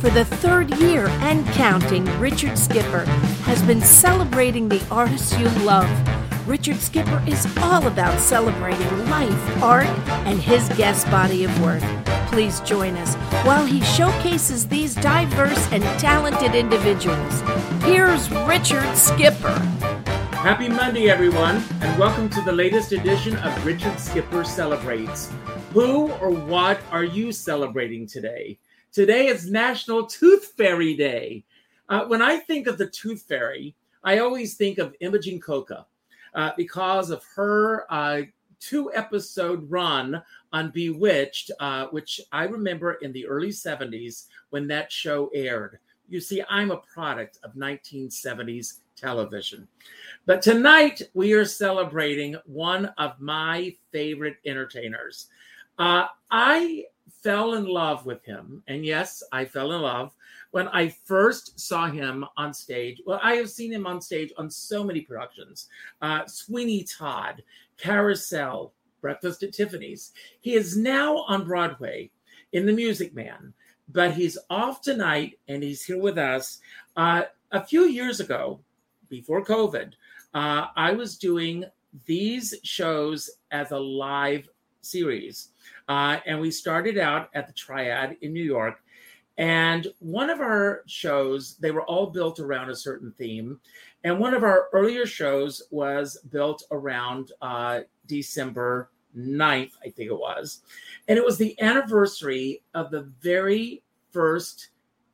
For the third year and counting, Richard Skipper has been celebrating the artists you love. Richard Skipper is all about celebrating life, art, and his guest body of work. Please join us while he showcases these diverse and talented individuals. Here's Richard Skipper. Happy Monday, everyone, and welcome to the latest edition of Richard Skipper Celebrates. Who or what are you celebrating today? Today is National Tooth Fairy Day. Uh, when I think of the Tooth Fairy, I always think of Imogene Coca uh, because of her uh, two episode run on Bewitched, uh, which I remember in the early 70s when that show aired. You see, I'm a product of 1970s television. But tonight we are celebrating one of my favorite entertainers. Uh, I fell in love with him. And yes, I fell in love when I first saw him on stage. Well, I have seen him on stage on so many productions uh, Sweeney Todd, Carousel, Breakfast at Tiffany's. He is now on Broadway in The Music Man, but he's off tonight and he's here with us. Uh, a few years ago, before COVID, uh, I was doing these shows as a live series. Uh, and we started out at the Triad in New York. And one of our shows, they were all built around a certain theme. And one of our earlier shows was built around uh, December 9th, I think it was. And it was the anniversary of the very first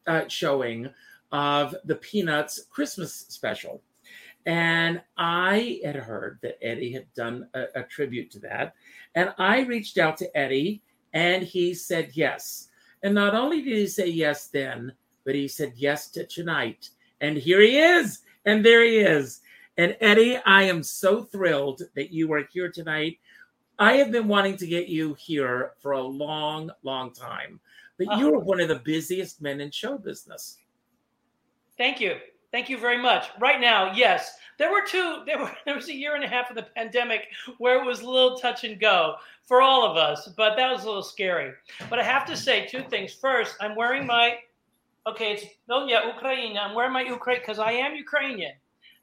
uh, showing of the Peanuts Christmas special. And I had heard that Eddie had done a, a, tribute to that. And I reached out to Eddie and he said yes. And not only did he say yes then, but he said yes to tonight. And here he is. And there he is. And Eddie, I am so thrilled that you are here tonight. I have been wanting to get you here for a long, long time. But uh-huh. you are one of the busiest men in show business. Thank you. Thank you very much. Right now, yes, there were two. There were there was a year and a half of the pandemic where it was a little touch and go for all of us, but that was a little scary. But I have to say two things. First, I'm wearing my okay. It's no, yeah, Ukraine. I'm wearing my Ukraine because I am Ukrainian,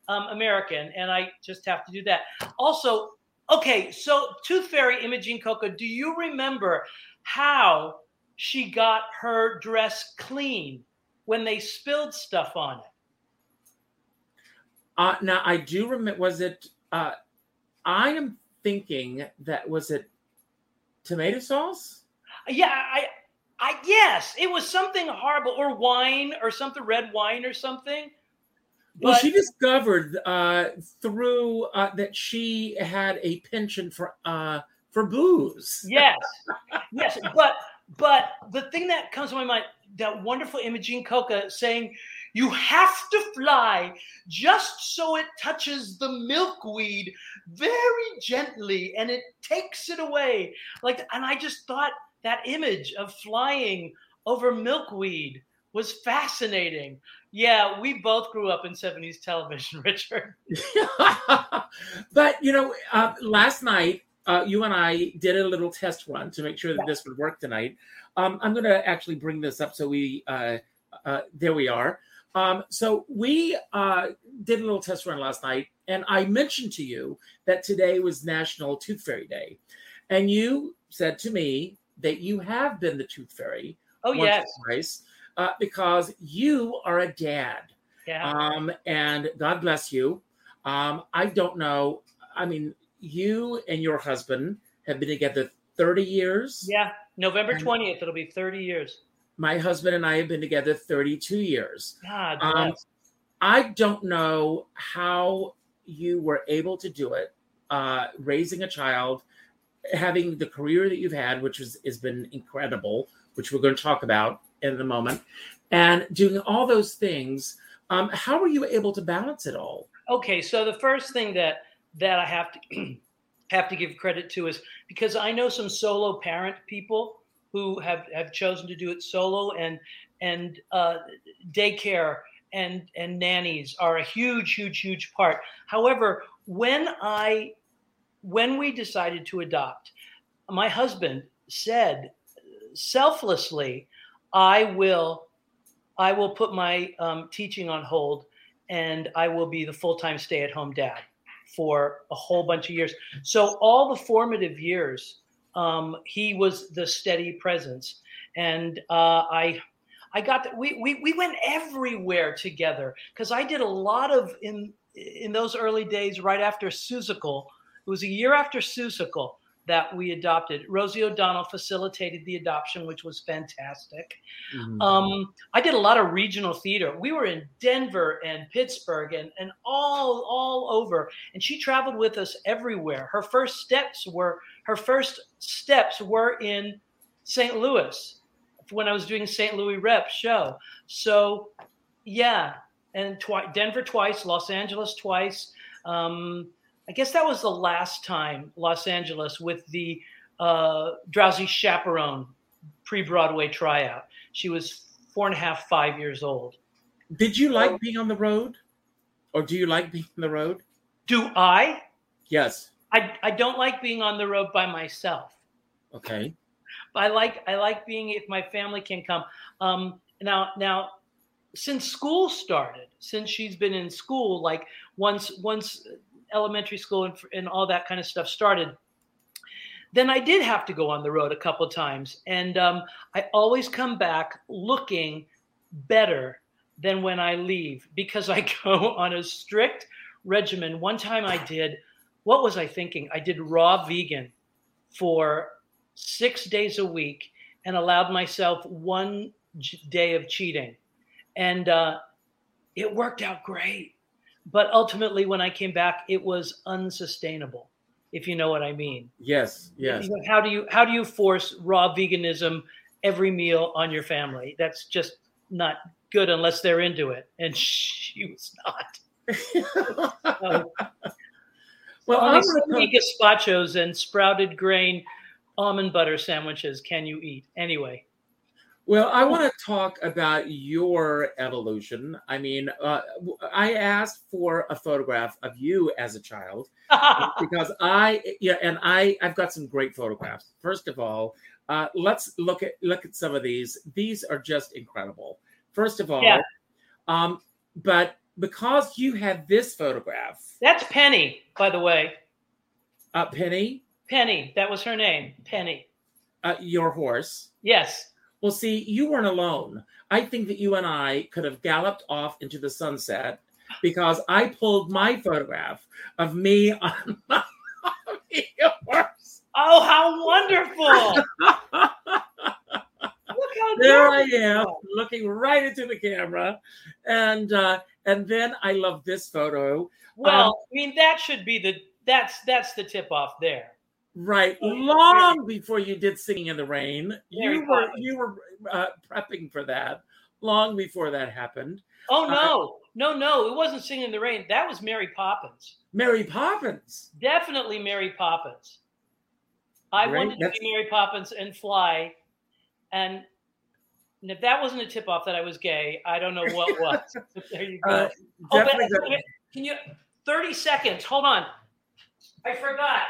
um, American, and I just have to do that. Also, okay, so Tooth Fairy Imogene Coca, do you remember how she got her dress clean when they spilled stuff on it? Uh, now I do remember. Was it? Uh, I am thinking that was it. Tomato sauce. Yeah, I, I yes, it was something horrible or wine or something red wine or something. Well, she discovered uh, through uh, that she had a penchant for uh, for booze. Yes, yes, but but the thing that comes to my mind, that wonderful Imogene Coca saying, you have to fly just so it touches the milkweed very gently and it takes it away. Like, and I just thought that image of flying over milkweed was fascinating. Yeah, we both grew up in 70s television, Richard. but, you know, uh, last night, uh, you and I did a little test run to make sure that yeah. this would work tonight. Um, I'm going to actually bring this up so we, uh, uh there we are. Um, so we uh, did a little test run last night, and I mentioned to you that today was National Tooth Fairy Day, and you said to me that you have been the Tooth Fairy. Oh yes, twice, uh, because you are a dad. Yeah. Um, and God bless you. Um, I don't know. I mean, you and your husband have been together 30 years. Yeah. November 20th, it'll be 30 years my husband and I have been together 32 years. God um, I don't know how you were able to do it, uh, raising a child, having the career that you've had, which has, has been incredible, which we're going to talk about in a moment, and doing all those things. Um, how were you able to balance it all? Okay, so the first thing that that I have to have to give credit to is because I know some solo parent people who have, have chosen to do it solo and and uh, daycare and and nannies are a huge huge huge part however when i when we decided to adopt my husband said selflessly i will I will put my um, teaching on hold and I will be the full time stay at home dad for a whole bunch of years. So, all the formative years, um, he was the steady presence. And uh, I, I got that we, we we went everywhere together because I did a lot of in in those early days right after Seussical. It was a year after Seussical that we adopted. Rosie O'Donnell facilitated the adoption, which was fantastic. Mm-hmm. Um, I did a lot of regional theater. We were in Denver and Pittsburgh and, and all all over. And she traveled with us everywhere. Her first steps were her first steps were in St. Louis when I was doing St. Louis Rep show. So yeah, and twi- Denver twice, Los Angeles twice. Um, I guess that was the last time Los Angeles with the uh, Drowsy Chaperone pre Broadway tryout. She was four and a half, five years old. Did you like being on the road? Or do you like being on the road? Do I? Yes. I, I don't like being on the road by myself. Okay. But I like I like being if my family can come. Um, now now since school started, since she's been in school, like once once elementary school and, and all that kind of stuff started, then I did have to go on the road a couple of times, and um, I always come back looking better than when I leave because I go on a strict regimen. One time I did, what was I thinking? I did raw vegan for six days a week and allowed myself one day of cheating, and uh, it worked out great but ultimately when i came back it was unsustainable if you know what i mean. Yes yes. How do you how do you force raw veganism every meal on your family? That's just not good unless they're into it and she was not. So, well only so gazpachos and sprouted grain almond butter sandwiches can you eat? Anyway well, I want to talk about your evolution. I mean, uh, I asked for a photograph of you as a child because I, yeah, and I, I've got some great photographs. First of all, uh, let's look at look at some of these. These are just incredible. First of all, yeah. um, but because you have this photograph, that's Penny, by the way. Uh, Penny. Penny, that was her name. Penny. Uh, your horse. Yes. Well, see, you weren't alone. I think that you and I could have galloped off into the sunset because I pulled my photograph of me on my horse. Oh, how wonderful! there I am, looking right into the camera, and uh, and then I love this photo. Well, um, I mean that should be the that's that's the tip off there. Right, long before you did "Singing in the Rain," you were you were uh, prepping for that long before that happened. Oh uh, no, uh, no, no! It wasn't "Singing in the Rain." That was Mary Poppins. Mary Poppins. Definitely Mary Poppins. I wanted to That's... be Mary Poppins and fly, and and if that wasn't a tip off that I was gay, I don't know what was. there you go. Uh, oh, but, can you? Thirty seconds. Hold on. I forgot.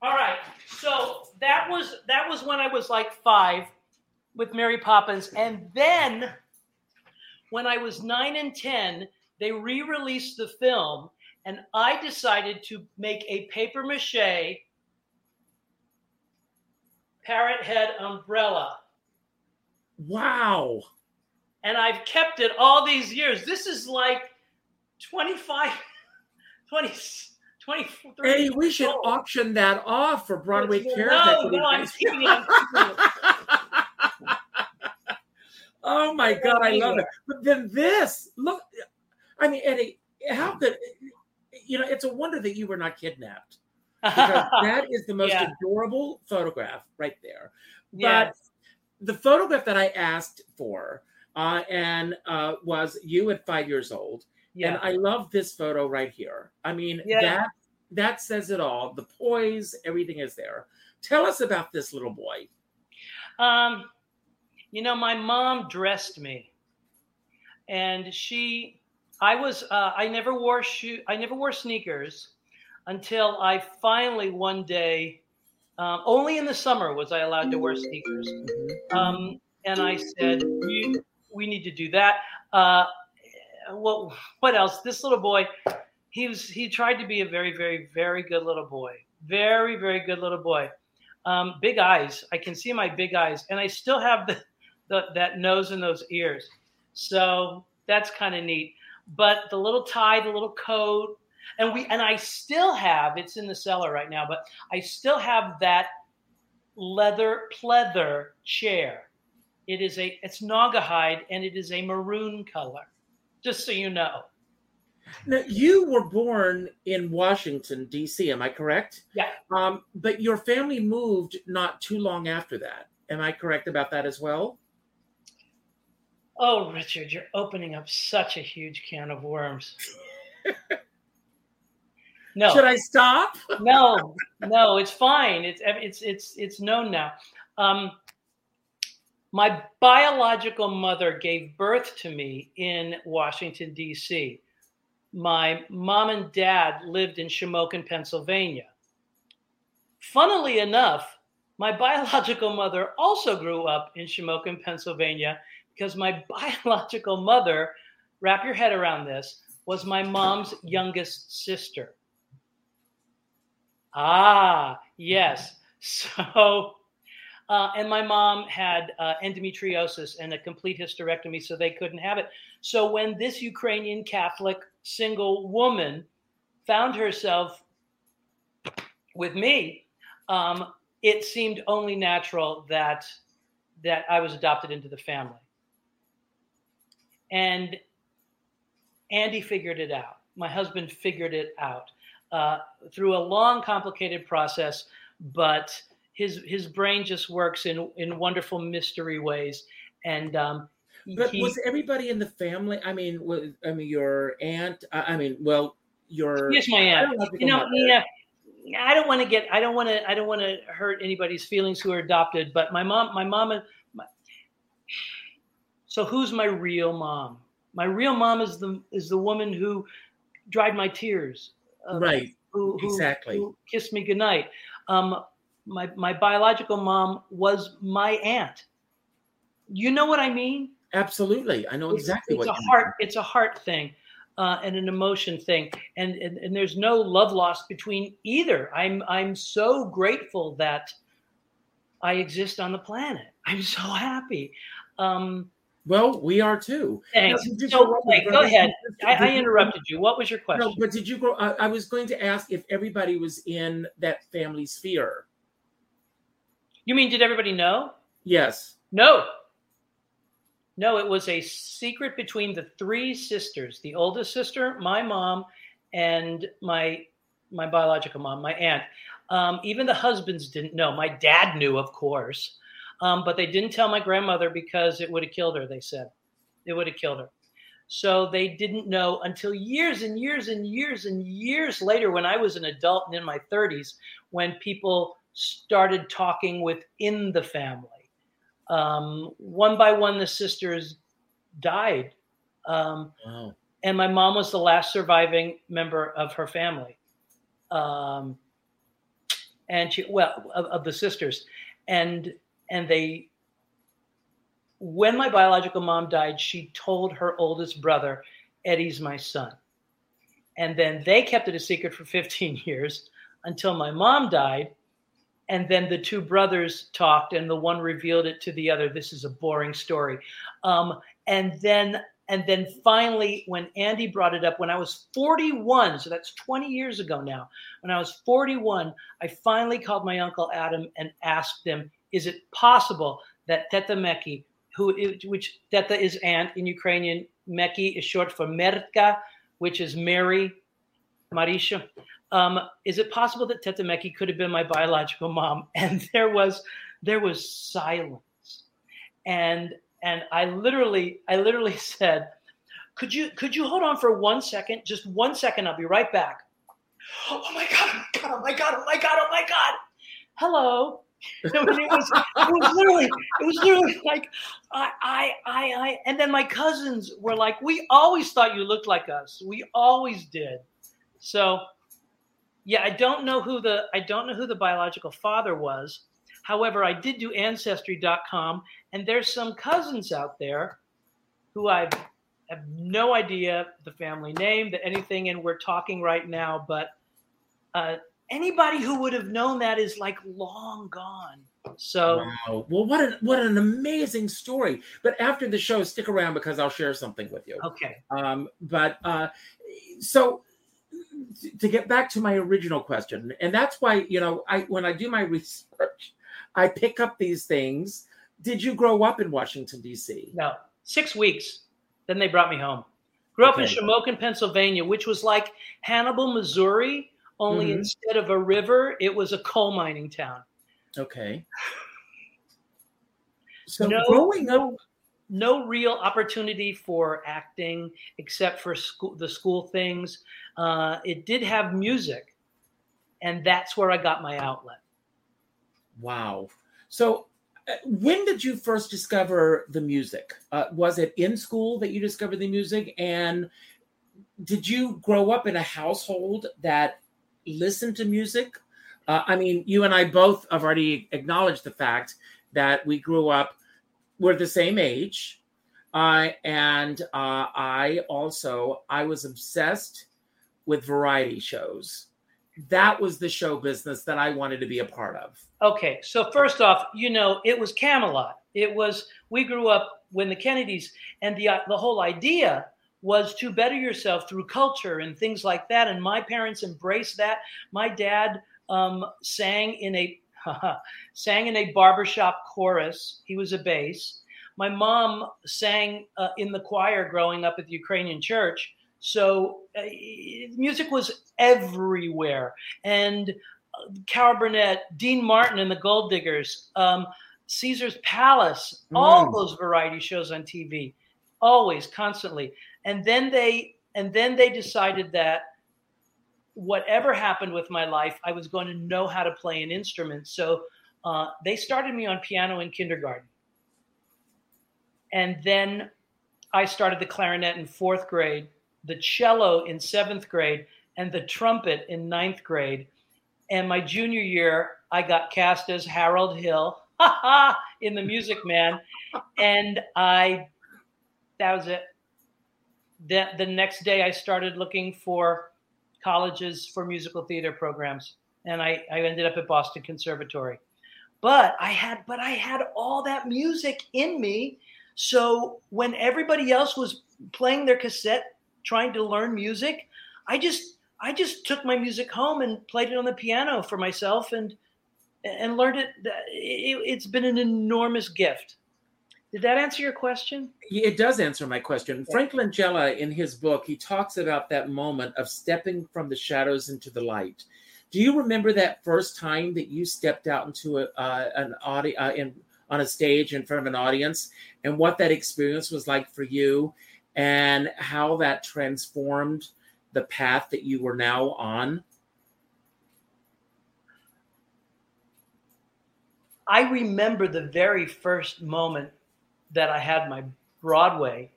All right. So that was when I was like five with Mary Poppins, and then when I was nine and ten, they re-released the film, and I decided to make a paper mache parrot head umbrella. Wow. And I've kept it all these years. This is like 25, 20, 23. Hey, we should old. auction that off for Broadway Care. No, no, I'm keeping it. oh my God, I love it. But then this, look, I mean, Eddie, how could, you know, it's a wonder that you were not kidnapped. Because that is the most yeah. adorable photograph right there. Yes. But the photograph that I asked for uh, and uh, was you at five years old yeah. And I love this photo right here. I mean, yeah. that that says it all. The poise, everything is there. Tell us about this little boy. Um, you know, my mom dressed me, and she, I was, uh, I never wore shoe, I never wore sneakers until I finally one day Um, only in the summer was I allowed to wear sneakers. Mhm. Um, and I said, we, we need to do that. Uh, what, what else? This little boy, he was, he tried to be a very, very, very good little boy. Very, very good little boy. Um, big eyes. I can see my big eyes, and I still have the, the that nose and those ears. So that's kind of neat. But the little tie, the little coat, and we and I still have it's in the cellar right now, but I still have that leather pleather chair. It is a it's Naugahyde and it is a maroon color. Just so you know. Now, you were born in Washington, D.C., am I correct? Yeah. Um, but your family moved not too long after that. Am I correct about that as well? Oh, Richard, you're opening up such a huge can of worms. No, Should I stop? no, no, it's fine. It's it's it's it's known now. Um, my biological mother gave birth to me in Washington D.C. My mom and dad lived in Shamokin, Pennsylvania. Funnily enough, my biological mother also grew up in Shamokin, Pennsylvania, because my biological mother, wrap your head around this, was my mom's youngest sister. Ah, yes. So, uh, and my mom had uh, endometriosis and a complete hysterectomy, so they couldn't have it. So, when this Ukrainian Catholic single woman found herself with me, um, it seemed only natural that that I was adopted into the family. And Andy figured it out. My husband figured it out uh, through a long, complicated process, but his his brain just works in in wonderful mystery ways. And um, But he- was everybody in the family? I mean, was, I mean, your aunt. I I mean, well, your. yes my aunt. You know. Nina, I don't want to get, I don't want to, I don't want to hurt anybody's feelings who are adopted. But my mom, my mom, my, so who's my real mom? My real mom is the is the woman who dried my tears. uh, Right. Who, who, Exactly. who kissed me goodnight. Um, my my biological mom was my aunt. You know what I mean? Absolutely. I know it's, exactly it's what a heart it's a heart thing uh, and an emotion thing and, and and there's no love lost between either i'm i'm so grateful that i exist on the planet i'm so happy um Well, we are too. thanks Now, so grow up with wait, go ahead? I, I interrupted you what was your question No, but did you grow? I, I was going to ask if everybody was in that family sphere. You mean did everybody know Yes. No. No, it was a secret between the three sisters, the oldest sister, my mom, and my my biological mom, my aunt. Um, even the husbands didn't know. My dad knew, of course, um, but they didn't tell my grandmother because it would have killed her. They said it would have killed her. So they didn't know until years and years and years and years later, when I was an adult and in my 30s, when people started talking within the family. Um, one by one the sisters died. Um, Wow. and my mom was the last surviving member of her family. Um, and she well of, of the sisters. And and they when my biological mom died she told her oldest brother eddie's my son. And then they kept it a secret for 15 years until my mom died and then the two brothers talked and the one revealed it to the other. This is a boring story. Um, and then and then finally when andy brought it up when i was 41 so that's 20 years ago now when i was 41 i finally called my uncle adam and asked him is it possible that teta meki who which teta is aunt in ukrainian meki is short for merka which is mary marisha um, is it possible that Teta Meki could have been my biological mom? And there was there was silence, and and I literally I literally said, could you could you hold on for one second, just one second? I'll be right back. Oh my god! Oh my god! Oh my god! Oh my god! Oh my god! Hello. I it was it was literally it was literally like I I I I and then my cousins were like, we always thought you looked like us. We always did. So Yeah, I don't know who the I don't know who the biological father was. However, I did do ancestry.com and there's some cousins out there who I have no idea the family name, that anything, and we're talking right now. But uh, anybody who would have known that is like long gone. So wow. well, what an what an amazing story! But after the show, stick around because I'll share something with you. Okay. Um, but uh, so to get back to my original question, and that's why you know I when I do my research, I pick up these things. Did you grow up in Washington D.C.? No, six weeks. Then they brought me home. Grew up in Shamokin, Pennsylvania, which was like Hannibal, Missouri, only mm-hmm. instead of a river, it was a coal mining town. Okay. So no, growing up, no real opportunity for acting except for school, the school things. Uh, it did have music, and that's where I got my outlet. Wow. So, uh, when did you first discover the music? Uh, was it in school that you discovered the music? And did you grow up in a household that listened to music? Uh, I mean, you and I both have already acknowledged the fact that we grew up, we're the same age. Uh, and uh, I also, I was obsessed with variety shows. That was the show business that I wanted to be a part of. Okay. So, first off, you know, it was Camelot. It was, we grew up when the Kennedys, and the, the whole idea was to better yourself through culture and things like that. And my parents embraced that. My dad um, sang in a sang in a barbershop chorus. He was a bass. My mom sang uh, in the choir growing up at the Ukrainian church. So uh, music was everywhere. And uh, Carol Burnett, Dean Martin and the Gold Diggers, um, Caesar's Palace, mm. all those variety shows on TV, always, constantly. And then they and then they decided that whatever happened with my life, I was going to know how to play an instrument. So uh, they started me on piano in kindergarten. And then I started the clarinet in fourth grade, the cello in seventh grade, and the trumpet in ninth grade. And my junior year, I got cast as Harold Hill in The Music Man. And I, that was it. The, the next day, I started looking for colleges for musical theater programs, and I, I ended up at Boston Conservatory. But I had but I had all that music in me. So when everybody else was playing their cassette, trying to learn music, I just I just took my music home and played it on the piano for myself and and learned it. it it's been an enormous gift. Did that answer your question? It does answer my question. Frank Langella, in his book, he talks about that moment of stepping from the shadows into the light. Do you remember that first time that you stepped out into a, uh, an audio uh, in on a stage in front of an audience, and what that experience was like for you, and how that transformed the path that you were now on? I remember the very first moment that I had my Broadway,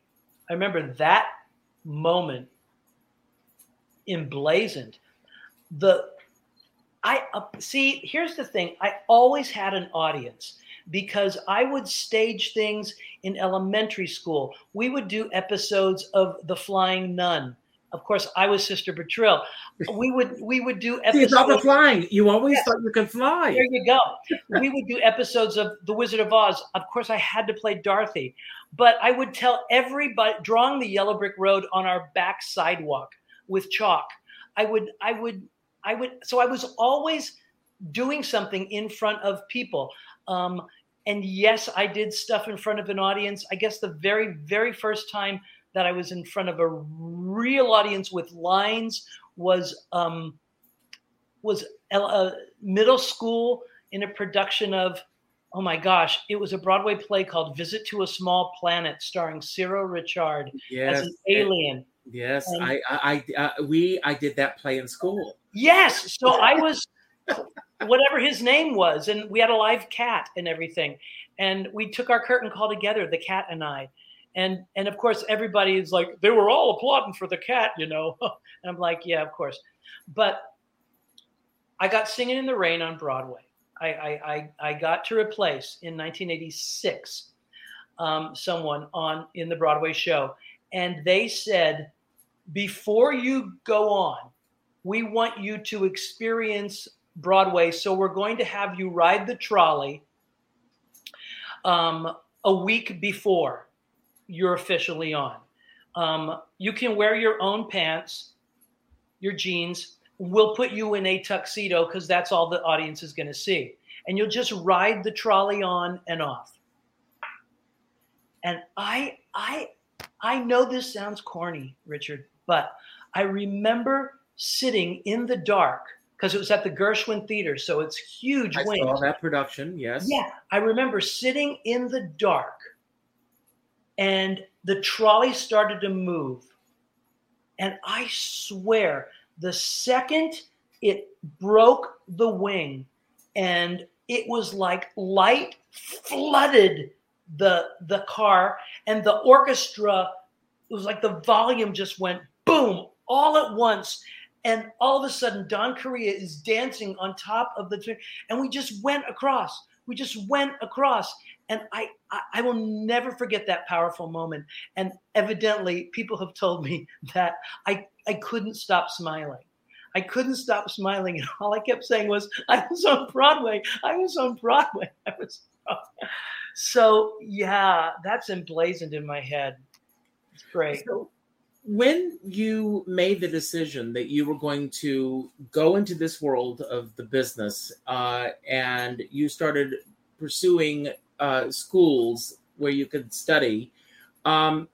I remember that moment emblazoned. The I uh, see. Here's the thing. I always had an audience because I would stage things in elementary school. We would do episodes of The Flying Nun of course, I was Sister Bertrille. We would we would do episodes. You thought flying. You always yes. thought you could fly. There you go. we would do episodes of The Wizard of Oz. Of course, I had to play Dorothy, but I would tell everybody drawing the yellow brick road on our back sidewalk with chalk. I would I would I would. So I was always doing something in front of people. Um, and yes, I did stuff in front of an audience. I guess the very very first time that I was in front of a real audience with lines was um, was a middle school in a production of oh my gosh it was a broadway play called visit to a small planet starring Cyril Ritchard yes. as an alien. Yes and, i i, I uh, we i did that play in school. Yes so i was whatever his name was and we had a live cat and everything. And we took our curtain call together the cat and i and and of course everybody is like they were all applauding for the cat you know and i'm like yeah of course but I got Singing in the Rain on Broadway. I, I, I, I got to replace in 1986 um, someone on in the Broadway show, and they said, before you go on, we want you to experience Broadway. So we're going to have you ride the trolley um, a week before you're officially on. Um, you can wear your own pants, your jeans. We'll put you in a tuxedo because that's all the audience is going to see. And you'll just ride the trolley on and off. And I, I, I know this sounds corny, Richard, but I remember sitting in the dark because it was at the Gershwin Theater, so it's huge. I wings. saw that production. Yes. Yeah, I remember sitting in the dark, and the trolley started to move, and I swear, the second it broke the wing, and it was like light flooded the the car, and the orchestra. It was like the volume just went boom all at once. And all of a sudden Don Correia is dancing on top of the and we just went across. We just went across and I, I, I will never forget that powerful moment. And evidently people have told me that i i couldn't stop smiling. I couldn't stop smiling. And all i kept saying was i was on broadway. I was on broadway. I was Broadway. so yeah that's emblazoned in my head. It's great. So when you made the decision that you were going to go into this world of the business uh, and you started pursuing uh, schools where you could study, um,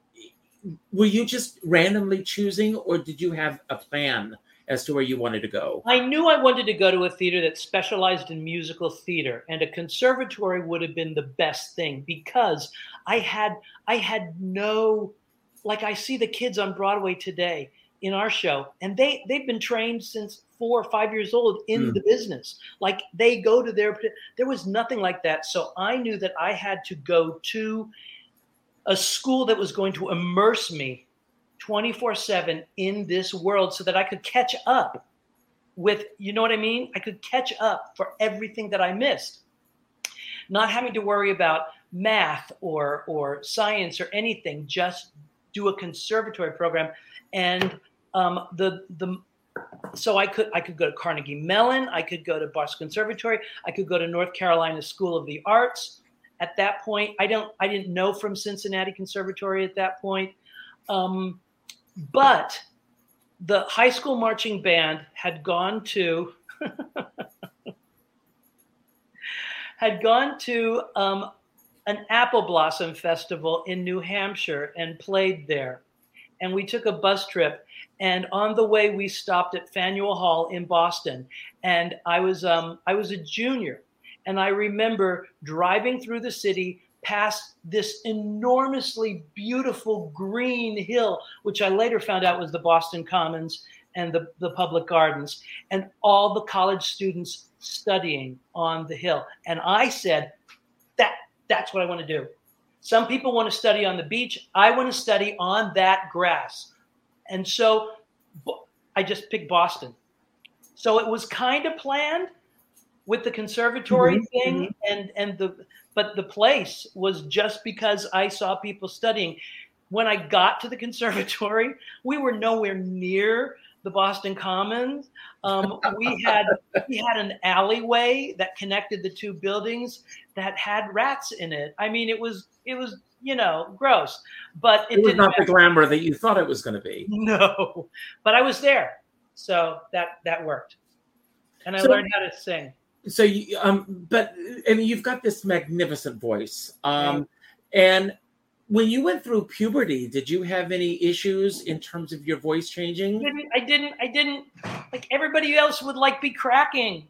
were you just randomly choosing or did you have a plan as to where you wanted to go? I knew I wanted to go to a theater that specialized in musical theater, and a conservatory would have been the best thing because I had I had no like I see the kids on Broadway today in our show, and they they've been trained since four or five years old in Mm. the business. Like they go to their there was nothing like that. So I knew that I had to go to a school that was going to immerse me 24/7 in this world so that I could catch up with you know what I mean? I could catch up for everything that I missed. Not having to worry about math or or science or anything, just do a conservatory program and um, the the so I could I could go to Carnegie Mellon, I could go to Boston Conservatory, I could go to North Carolina School of the Arts. At that point, I don't I didn't know from Cincinnati Conservatory at that point, um, but the high school marching band had gone to had gone to um, an apple blossom festival in New Hampshire and played there. And we took a bus trip, and on the way we stopped at Faneuil Hall in Boston. And I was um, I was a junior, and I remember driving through the city past this enormously beautiful green hill, which I later found out was the Boston Commons and the, the public gardens, and all the college students studying on the hill. And I said, that that's what I want to do. Some people want to study on the beach. I want to study on that grass. And so I just picked Boston. So it was kind of planned with the conservatory Mhm, thing and and the but the place was just because I saw people studying. When I got to the conservatory, we were nowhere near the Boston Commons. Um, we had we had an alleyway that connected the two buildings that had rats in it. I mean, it was it was you know gross, but it, It was not the glamour that you thought it was going to be. No, but I was there, so that that worked, and I So- learned how to sing. so you um but I mean you've got this magnificent voice um and when you went through puberty did you have any issues in terms of your voice changing didn't, I didn't, I didn't like everybody else would like be cracking.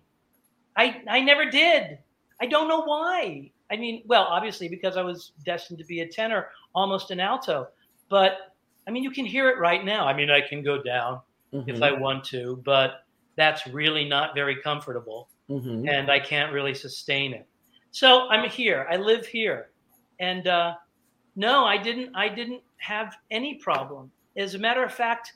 I I never did. I don't know why. I mean, well, obviously because I was destined to be a tenor, almost an alto. But I mean, you can hear it right now. I mean, I can go down if Mhm, I want to, but that's really not very comfortable. mhm. and I can't really sustain it. So I'm here. I live here, and uh, no, I didn't. I didn't have any problem. As a matter of fact,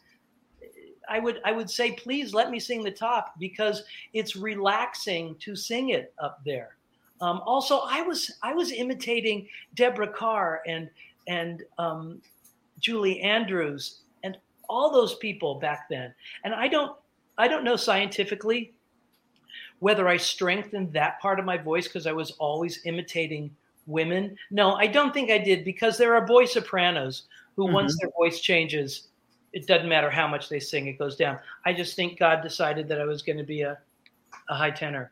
I would I would say please let me sing the top because it's relaxing to sing it up there. Um, also, I was I was imitating Deborah Kerr and and um, Julie Andrews and all those people back then. And I don't I don't know scientifically whether I strengthened that part of my voice because I was always imitating women. No, I don't think I did because there are boy sopranos who, mm-hmm. once their voice changes, it doesn't matter how much they sing, it goes down. I just think God decided that I was going to be a, a high tenor.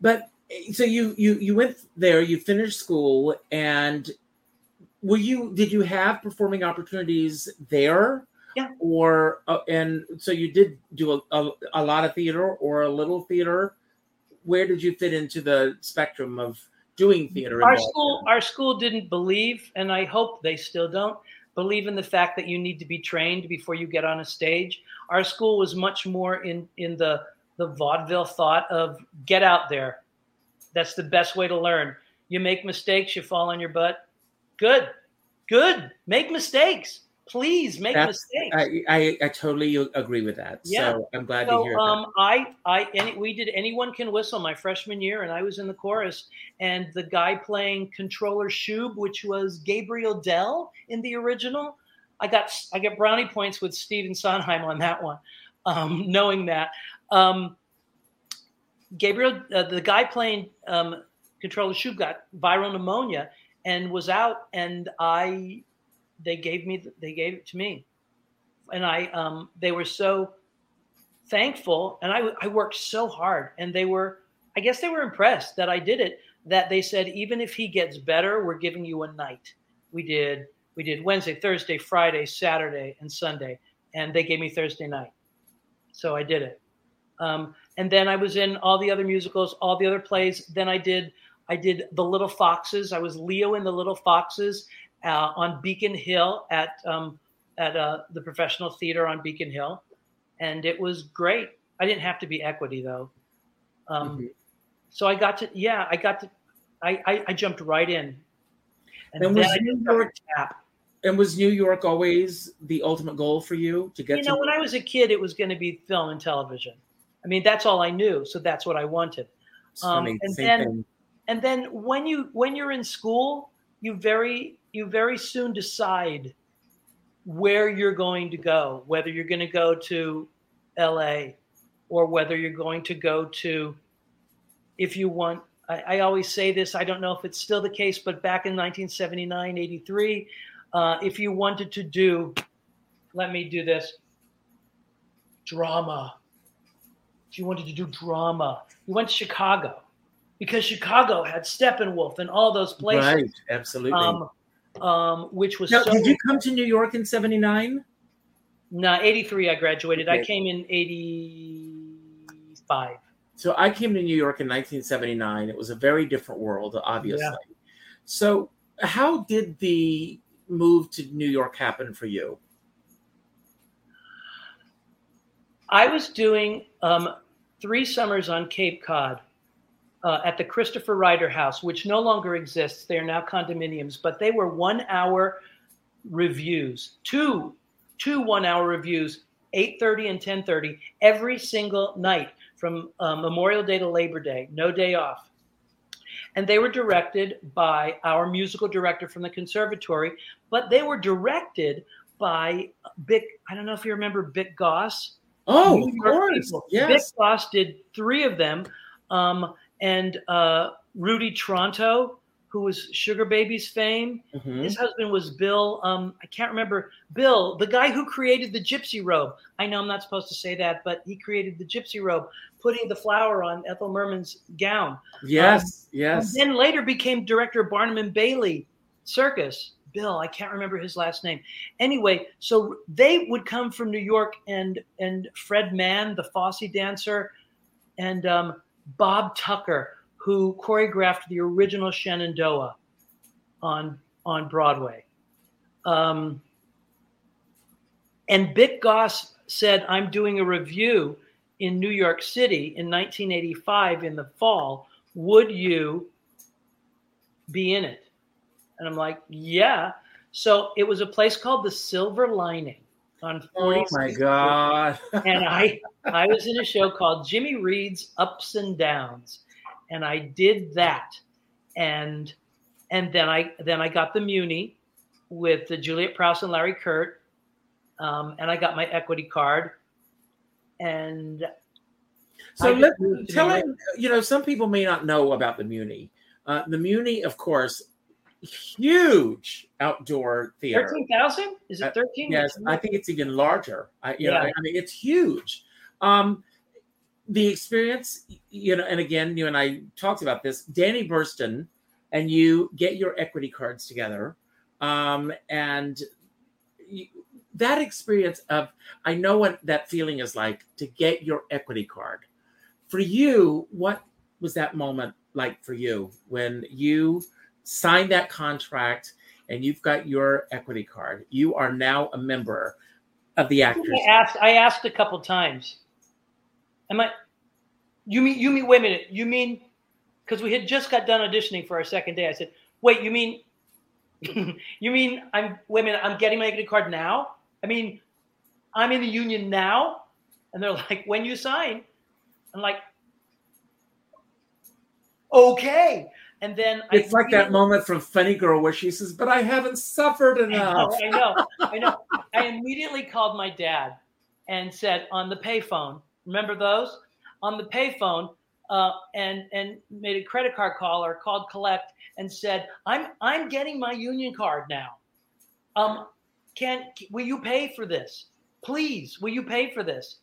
But so you you you went there, you finished school, and were you did you have performing opportunities there? Yeah. Or uh, and so you did do a, a, a lot of theater or a little theater. Where did you fit into the spectrum of doing theater? Our school, our school didn't believe, and I hope they still don't believe in the fact that you need to be trained before you get on a stage. Our school was much more in in the the vaudeville thought of get out there. That's the best way to learn. You make mistakes, you fall on your butt. Good, good. Make mistakes please make That's, mistakes. I, I, I totally agree with that. Yeah. So I'm glad so, to hear um, that. I I any, we did anyone can whistle my freshman year, and I was in the chorus, and the guy playing comptroller Schub, which was Gabriel Dell in the original. I got I got brownie points with Stephen Sondheim on that one, um, knowing that. Um, Gabriel, uh, the guy playing um, comptroller Schub, got viral pneumonia and was out, and I they gave me they gave it to me, and I um, they were so thankful, and I I worked so hard, and they were I guess they were impressed that I did it. That they said even if he gets better, we're giving you a night. We did we did Wednesday, Thursday, Friday, Saturday, and Sunday, and they gave me Thursday night, so I did it. Um, and then I was in all the other musicals, all the other plays. Then I did I did The Little Foxes. I was Leo in The Little Foxes, uh, on Beacon Hill at um, at uh, the professional theater on Beacon Hill, and it was great. I didn't have to be equity though, um, mm-hmm. so I got to yeah I got to I I, I jumped right in, and, and was New York tap. And was New York always the ultimate goal for you to get? You know, to- when I was a kid, it was going to be film and television. I mean, that's all I knew, so that's what I wanted. Um, and then, thing. and then when you when you're in school, you very you very soon decide where you're going to go, whether you're going to go to LA or whether you're going to go to, if you want, I, I always say this, I don't know if it's still the case, but back in 1979, 83, uh, if you wanted to do, let me do this, drama. If you wanted to do drama, you went to Chicago because Chicago had Steppenwolf and all those places. Right, absolutely. Um, um, which was now, so did you come to New York in 79? No, 83 I graduated. Okay. I came in 85. So I came to New York in 1979. It was a very different world, obviously. Yeah. So how did the move to New York happen for you? I was doing um, three summers on Cape Cod uh, at the Christopher Ryder House, which no longer exists. They are now condominiums, but they were one hour reviews, two two one hour reviews, 8:30 and 10:30 every single night from uh, Memorial Day to Labor Day, no day off. And they were directed by our musical director from the conservatory, but they were directed by Bick. I don't know if you remember Bick Goss. Oh, of course. Yes. Bick Goss did three of them. Um, and uh, Rudy Tronto, who was Sugar Baby's fame. Mm-hmm. His husband was Bill. Um, I can't remember Bill, the guy who created the gypsy robe. I know I'm not supposed to say that, but he created the gypsy robe, putting the flower on Ethel Merman's gown. Yes, um, yes. then later became director of Barnum and Bailey Circus. Bill, I can't remember his last name. Anyway, so they would come from New York, and and Fred Mann, the Fosse dancer, and um, Bob Tucker, who choreographed the original Shenandoah on on Broadway. Um, and Bick Goss said, "I'm doing a review in New York City in 1985 in the fall. Would you be in it?" And I'm like, "Yeah." So it was a place called the Silver Lining, on Oh my God. and I I was in a show called Jimmy Reed's Ups and Downs, and I did that, and and then I then I got the Muny with the Juliet Prowse and Larry Kert, um, and I got my equity card, and So let, just moved to tell him, you know, some people may not know about the Muny. Uh, the Muny, of course, huge outdoor theater. thirteen thousand is Uh, it thirteen? Yes, I think it's even larger. I, you know, Yeah. I mean, it's huge. Um, the experience, you know, and again, you and I talked about this. Danny Burstein and you get your equity cards together, um, and you, that experience of I know what that feeling is like to get your equity card. For you, what was that moment like for you when you signed that contract and you've got your equity card? You are now a member of the Actors. I asked. I asked a couple times. Am I? You mean? You mean? Wait a minute. You mean? Because we had just got done auditioning for our second day. I said, "Wait, you mean? you mean I'm? Wait a minute. I'm getting my equity card now. I mean, I'm in the union now." And they're like, "When you sign?" I'm like, "Okay." And then It's like that moment from Funny Girl where she says, "But I haven't suffered I know, enough." I know, I know. I immediately called my dad and said on the payphone, remember those? On the payphone, uh, and and made a credit card call or called collect and said, I'm I'm getting my union card now. Um, can will you pay for this? Please, will you pay for this?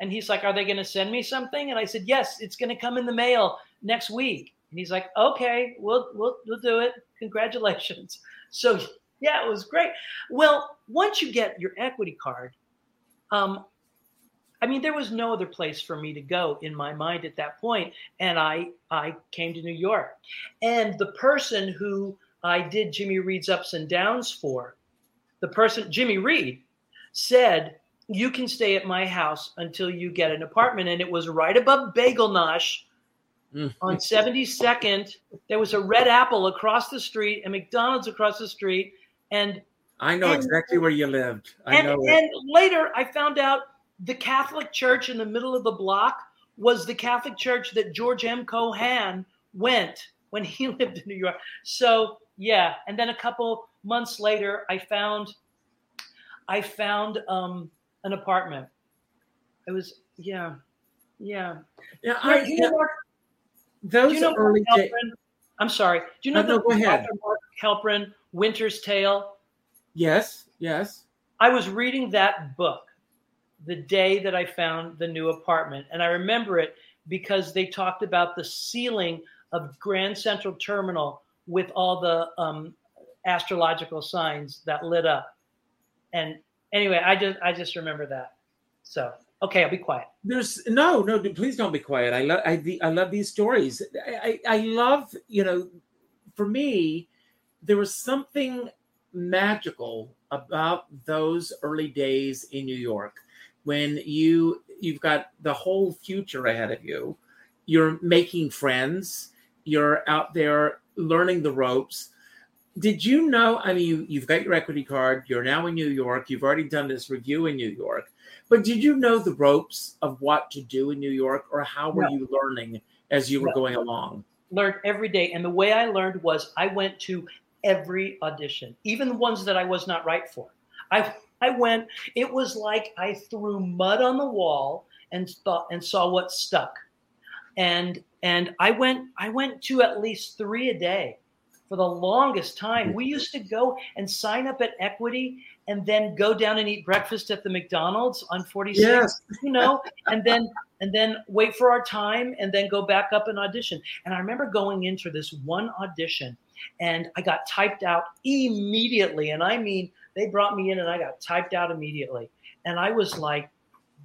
And he's like, Are they going to send me something? And I said, Yes, it's going to come in the mail next week. And he's like, Okay, we'll we'll we'll do it. Congratulations. So yeah, it was great. Well, once you get your equity card, um, I mean, there was no other place for me to go in my mind at that point, and I I came to New York, and the person who I did Jimmy Reed's ups and downs for, the person Jimmy Reed, said you can stay at my house until you get an apartment, and it was right above Bagel Nosh on 72nd. There was a Red Apple across the street, and McDonald's across the street, and I know And- exactly where you lived. I and, know. it. and later I found out the Catholic church in the middle of the block was the Catholic church that George M. Cohan went when he lived in New York. So yeah, and then a couple months later, I found I found um, an apartment. It was yeah, yeah. Yeah, I, you know Mark- those do you know early days. I'm sorry. Do you know No, the go ahead. author Mark Helprin, Winter's Tale? Yes, yes. I was reading that book the day that I found the new apartment. And I remember it because they talked about the ceiling of Grand Central Terminal with all the um, astrological signs that lit up. And anyway, I just I just remember that. So okay, I'll be quiet. There's no, no. Please don't be quiet. I love, I, the- I love these stories. I, I, I love, you know, for me, there was something magical about those early days in New York when you you've got the whole future ahead of you. You're making friends. You're out there learning the ropes. Did you know? I mean, you, you've got your equity card. You're now in New York. You've already done this revue in New York. But did you know the ropes of what to do in New York, or how were No. you learning as you were No. going along? Learned every day. And the way I learned was I went to every audition, even the ones that I was not right for. I I went, it was like I threw mud on the wall and thought and saw what stuck. And and I went I went to at least three a day for the longest time. We used to go and sign up at Equity and then go down and eat breakfast at the McDonald's on 46, you know, and then and then wait for our time and then go back up and audition. And I remember going into this one audition and I got typed out immediately. And I mean, they brought me in and I got typed out immediately. And I was like,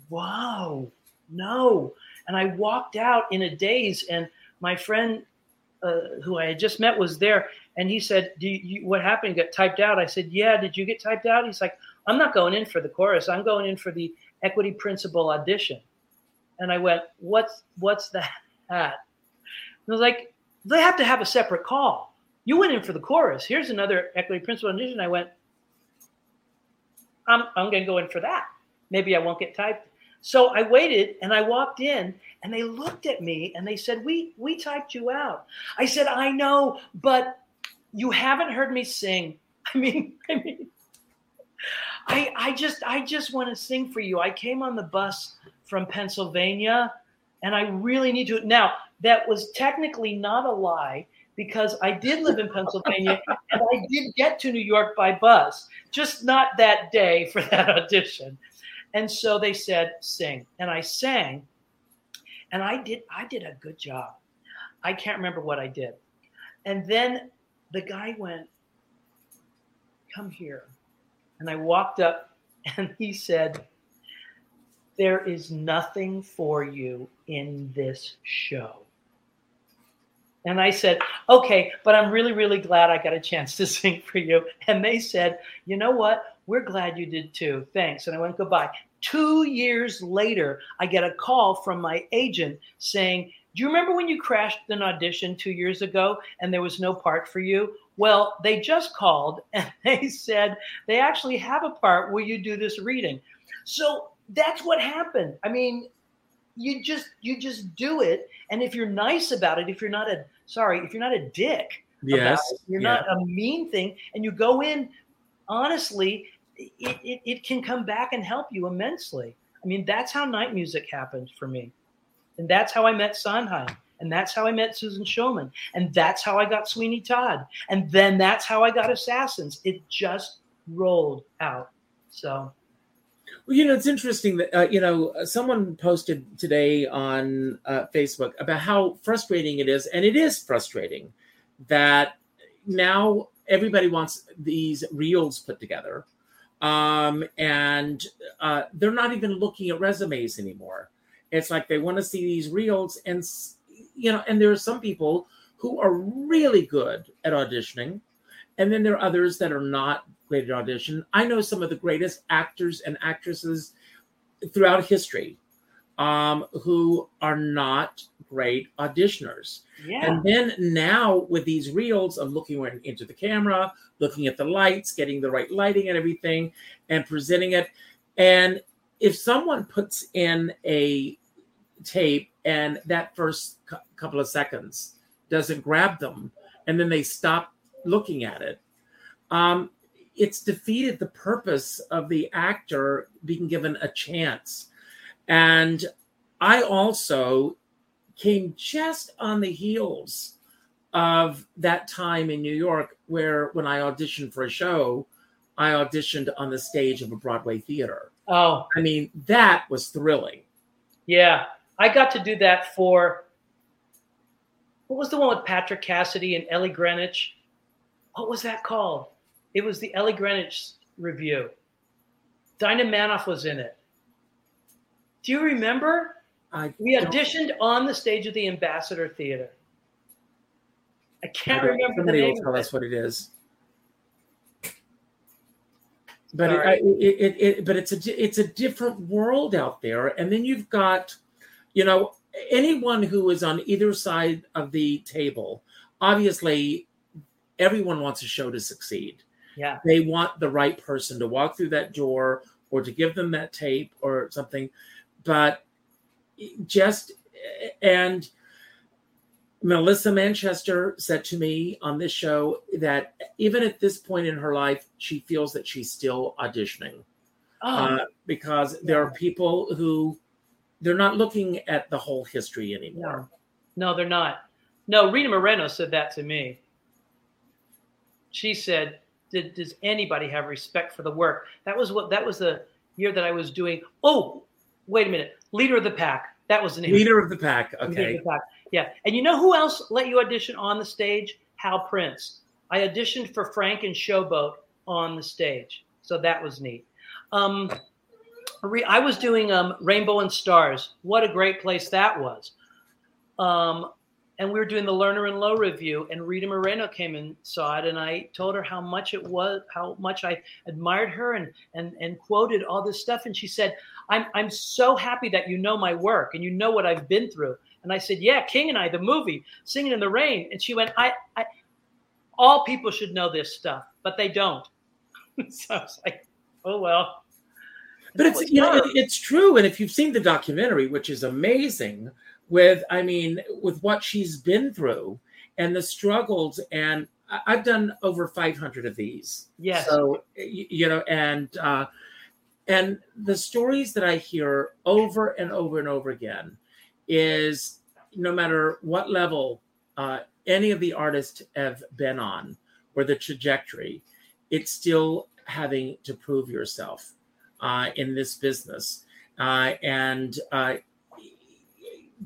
wow, no. And I walked out in a daze and my friend uh, who I had just met was there, and he said, "Do you, what happened? You got typed out?" I said, "Yeah." Did you get typed out? He's like, "I'm not going in for the chorus. I'm going in for the equity principal audition." And I went, "What's what's that?" And I was like, "They have to have a separate call. You went in for the chorus. Here's another equity principal audition." I went, I'm, I'm going to go in for that. Maybe I won't get typed. So I waited and I walked in and they looked at me and they said, we, we typed you out. I said, I know, but you haven't heard me sing. I mean, I mean, I, I just, I just want to sing for you. I came on the bus from Pennsylvania and I really need to. Now, that was technically not a lie because I did live in Pennsylvania and I did get to New York by bus, just not that day for that audition. And so they said, sing. And I sang. And I did I did a good job. I can't remember what I did. And then the guy went, Come here. And I walked up and he said, There is nothing for you in this show. And I said, okay, but I'm really, really glad I got a chance to sing for you. And they said, you know what? We're glad you did too. Thanks. And I went goodbye. Two years later, I get a call from my agent saying, do you remember when you crashed an audition two years ago and there was no part for you? Well, they just called and they said they actually have a part where you do this reading. So that's what happened. I mean, you just you just do it and if you're nice about it if you're not a sorry if you're not a dick yes it, you're yeah. not a mean thing and you go in honestly it, it, it can come back and help you immensely. I mean that's how night music happened for me. And that's how i met sondheim. And that's how i met susan schulman and that's how i got sweeney todd. And then that's how i got assassins. It just rolled out. So well, you know, it's interesting that, uh, you know, someone posted today on uh, Facebook about how frustrating it is. And it is frustrating that now everybody wants these reels put together. Um, and uh, they're not even looking at resumes anymore. It's like they want to see these reels. And, you know, and there are some people who are really good at auditioning. And then there are others that are not great at audition. I know some of the greatest actors and actresses throughout history um, who are not great auditioners. yeah And then now with these reels of looking into the camera, looking at the lights, getting the right lighting and everything, and presenting it. And if someone puts in a tape and that first cou- couple of seconds doesn't grab them, and then they stop looking at it, um, it's defeated the purpose of the actor being given a chance. And I also came just on the heels of that time in New York where when I auditioned for a show, I auditioned on the stage of a Broadway theater. oh I mean, that was thrilling. Yeah, I got to do that for what was the one with Patrick Cassidy and Ellie Greenwich? What was that called? It was the Ellie Greenwich revue. Dinah Manoff was in it. Do you remember? I We auditioned on the stage of the Ambassador Theater. I I can't don't- remember the somebody will tell us what it is. But it, I- it, it, it, but it's a it's a different world out there, and then you've got, you know, anyone who is on either side of the table. Obviously, everyone wants a show to succeed. Yeah, They want the right person to walk through that door or to give them that tape or something, but just and Melissa Manchester said to me on this show that even at this point in her life, she feels that she's still auditioning oh, uh, because there are people who they're not looking at the whole history anymore. no, they're not. No, Rita Moreno said that to me. She said, Did, "Does anybody have respect for the work?" That was what. That was the year that I was doing. Oh, wait a minute, Leader of the Pack. That was the name. Leader of the pack. Okay. the Pack. Yeah, and you know who else let you audition on the stage? Hal Prince. I auditioned for Frank and Showboat on the stage, so that was neat. Um, I was doing um, Rainbow and Stars. What a great place that was. Um, and we were doing the Lerner and Loewe revue, and Rita Moreno came and saw it, and I told her how much it was, how much I admired her, and and and quoted all this stuff, and she said, "I'm I'm so happy that you know my work and you know what I've been through." And I said, "Yeah, King and I, the movie, Singing in the Rain," and she went, "I, I all people should know this stuff, but they don't." so I was like, oh well. But it's you know it, it's true, and if you've seen the documentary, which is amazing, with I mean with what she's been through and the struggles, and I've done over 500 of these. Yes. So you know, and uh, and the stories that I hear over and over and over again is no matter what level uh, any of the artists have been on or the trajectory, it's still having to prove yourself uh, in this business. Uh, and uh,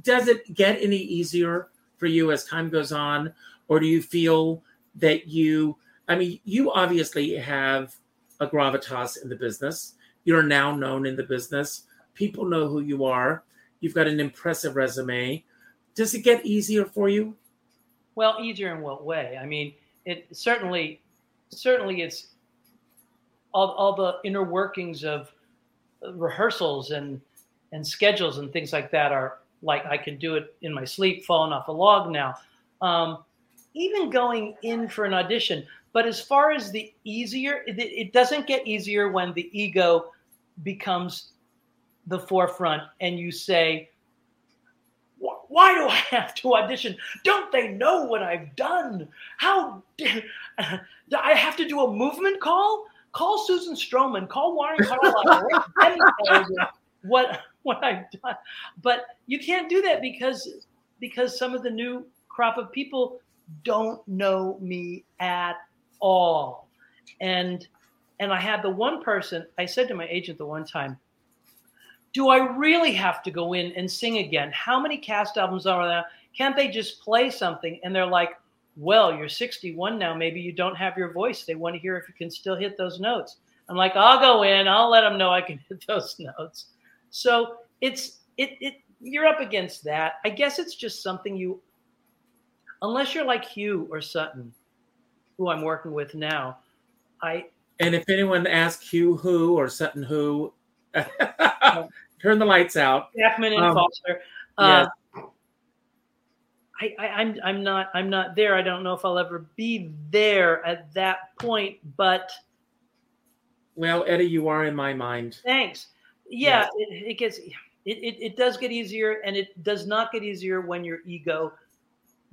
does it get any easier for you as time goes on, or do you feel that you? I mean, you obviously have a gravitas in the business. You're now known in the business. People know who you are. You've got an impressive resume. Does it get easier for you? Well, easier in what way? I mean, it certainly, certainly, it's all, all the inner workings of rehearsals and and schedules and things like that are like I can do it in my sleep, falling off a log now. Um, even going in for an audition, but as far as the easier, it, it doesn't get easier when the ego becomes the forefront and you say, why do I have to audition? Don't they know what I've done? How did do I have to do a movement call? Call Susan Stroman, call Warren Carlyle, let them know what what I've done. But you can't do that because because some of the new crop of people don't know me at all. And and I had the one person I said to my agent the one time, do I really have to go in and sing again? How many cast albums are there? Can't they just play something? And they're like, well, you're 61 now. Maybe you don't have your voice. They want to hear if you can still hit those notes. I'm like, I'll go in. I'll let them know I can hit those notes. So it's it it you're up against that. I guess it's just something you, unless you're like Hugh or Sutton, who I'm working with now. I And if anyone asks Hugh who or Sutton who, turn the lights out. Jackman and Um, Foster. Uh, I, I, I'm I'm not I'm not there. I don't know if I'll ever be there at that point. But Well, Eddie, you are in my mind. thanks. Yeah, Yes. it, it gets it, it it does get easier, and it does not get easier when your ego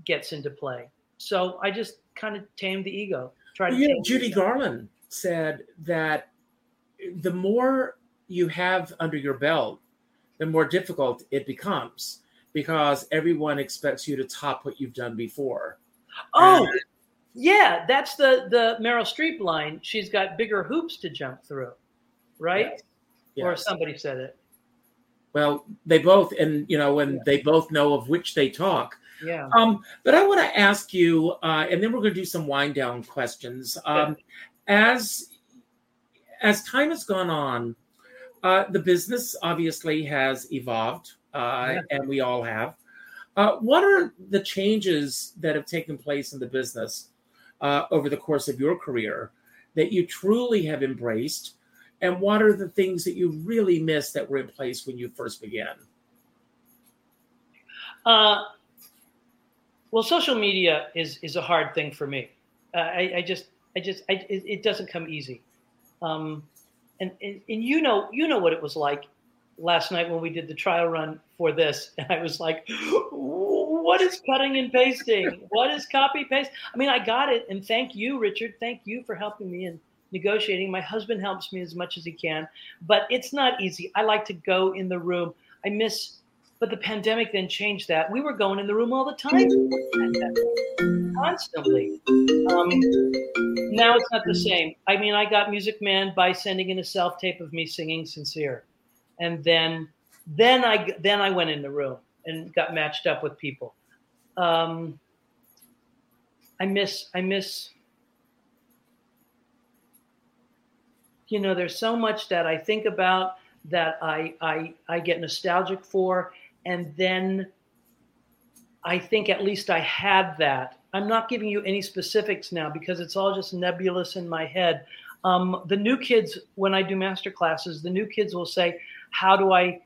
gets into play. So I just kind of tamed the ego. Try to Well, you know, Judy. Garland said that the more you have under your belt, the more difficult it becomes because everyone expects you to top what you've done before. Oh, yeah, that's the the Meryl Streep line. She's got bigger hoops to jump through, right? Yes. Or somebody said it. Well, they both, and you know, and they both know of which they talk. Yeah. Um, but I want to ask you, uh, and then we're going to do some wind down questions. Um, as as time has gone on, uh, the business obviously has evolved, uh, Yeah. and we all have. Uh, what are the changes that have taken place in the business uh, over the course of your career that you truly have embraced? And what are the things that you really miss that were in place when you first began? Uh, well, social media is is a hard thing for me. Uh, I, I just, I just, I, it, it doesn't come easy. Um, and, and and you know, you know what it was like last night when we did the trial run for this, and I was like, "What is cutting and pasting? What is copy paste?" I mean, I got it, and thank you, Richard. Thank you for helping me in negotiating. My husband helps me as much as he can, but it's not easy. I like to go in the room. I miss but the pandemic then changed that. We were going in the room all the time, constantly. Um, now it's not the same. I mean, I got Music Man by sending in a self tape of me singing "Sincere," and then, then I then I went in the room and got matched up with people. Um, I miss I miss. You know, there's so much that I think about that I I I get nostalgic for and then I think at least I had that. I'm not giving you any specifics now because it's all just nebulous in my head. Um, the new kids, when I do master classes, the new kids will say, "How do I,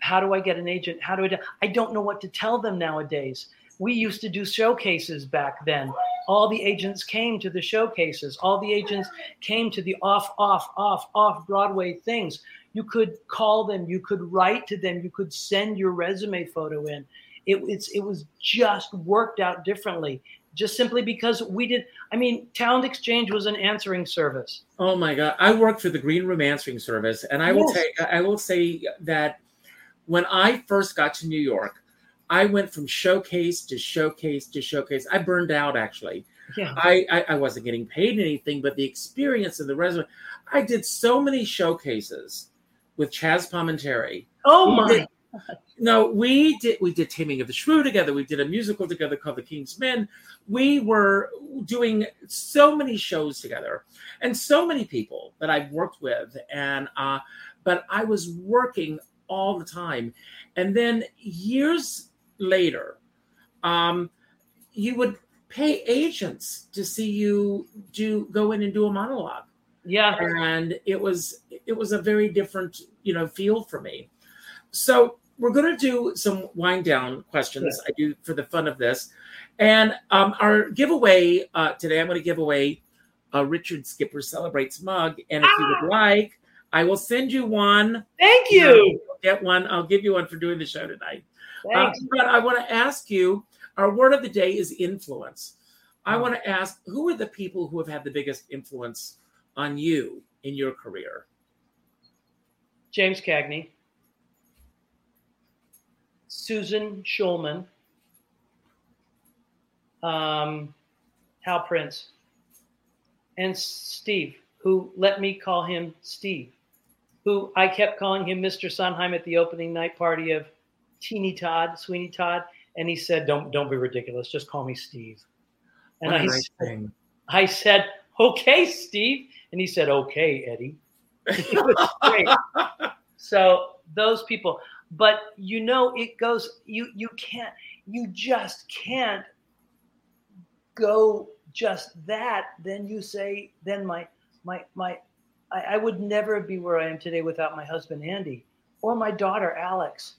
how do I get an agent? How do I?" Do? I don't know what to tell them nowadays. We used to do showcases back then, all the agents came to the showcases. All the agents came to the off, off, off, off Broadway things. You could call them, you could write to them, you could send your resume photo in. It, it's, it was just worked out differently just simply because we did. I mean, Talent Exchange was an answering service. Oh my God! I worked for the Green Room Answering Service, and I will take. I will say that when I first got to New York, I went from showcase to showcase to showcase. I burned out actually. Yeah. I, I, I wasn't getting paid anything, but the experience of the resume. I did so many showcases with Chaz Palminteri. Oh my! No, we did. We did Taming of the Shrew together. We did a musical together called The King's Men. We were doing so many shows together, and so many people that I've worked with. And uh, but I was working all the time, and then years later, um, you would pay agents to see you do go in and do a monologue. Yeah, and it was it was a very different you know field for me. So we're going to do some wind down questions. I do for the fun of this, and um, our giveaway uh, today. I'm going to give away a Richard Skipper celebrates mug, and if ah! you would ah! like, I will send you one. Thank you. get one. I'll give you one for doing the show tonight. Uh, but I want to ask you. Our word of the day is influence. I want to ask who are the people who have had the biggest influence on you in your career? James Cagney. Susan Schulman, um, Hal Prince, and Steve, who let me call him Steve, who I kept calling him Mr. Sondheim at the opening night party of Teeny Todd, Sweeney Todd, and he said, "Don't don't be ridiculous, just call me Steve." And I, said, I said, "Okay, Steve," and he said, "Okay, Eddie." it was great. so those people but you know it goes you you can't you just can't go just that then you say then my my my I, I would never be where i am today without my husband andy or my daughter alex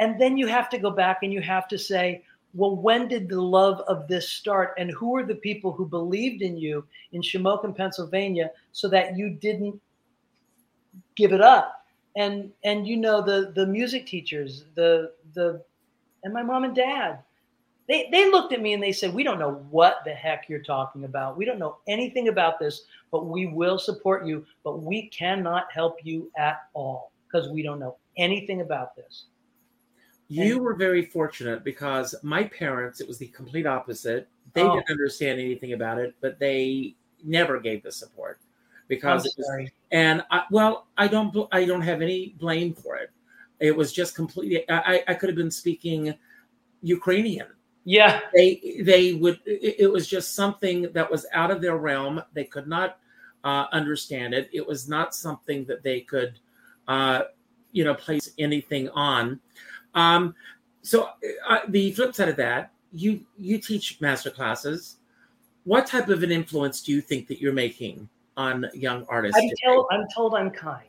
and then you have to go back and you have to say well when did the love of this start? And who are the people who believed in you in shamokin pennsylvania so that you didn't give it up? And and you know the the music teachers the the and my mom and dad they they looked at me and they said we don't know what the heck you're talking about. We don't know anything about this but we will support you but we cannot help you at all because we don't know anything about this you were very fortunate because my parents it was the complete opposite they oh. didn't understand anything about it but they never gave the support because it was, and I, well, I don't I don't have any blame for it. It was just completely. I, I could have been speaking Ukrainian. Yeah, they they would. It, it was just something that was out of their realm. They could not uh, understand it. It was not something that they could, uh, you know, place anything on. Um, so uh, the flip side of that, you you teach master classes. What type of an influence do you think that you're making on young artists? I'm told, I'm told I'm kind.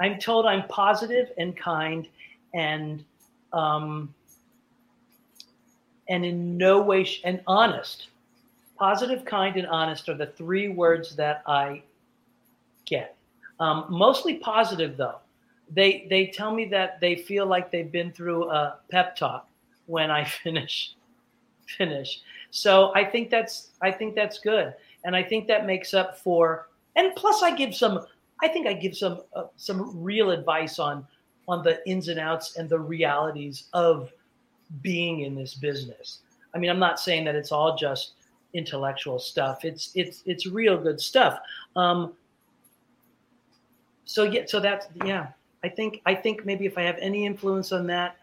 I'm told I'm positive and kind and um, and in no way sh- and honest. Positive, kind, and honest are the three words that I get. Um, mostly positive, though. They they tell me that they feel like they've been through a pep talk when I finish finish. So I think that's I think that's good and I think that makes up for. And plus, I give some. I think I give some uh, some real advice on on the ins and outs and the realities of being in this business. I mean, I'm not saying that it's all just intellectual stuff. It's it's it's real good stuff. Um, so yeah, so that's yeah. I think I think maybe if I have any influence on that,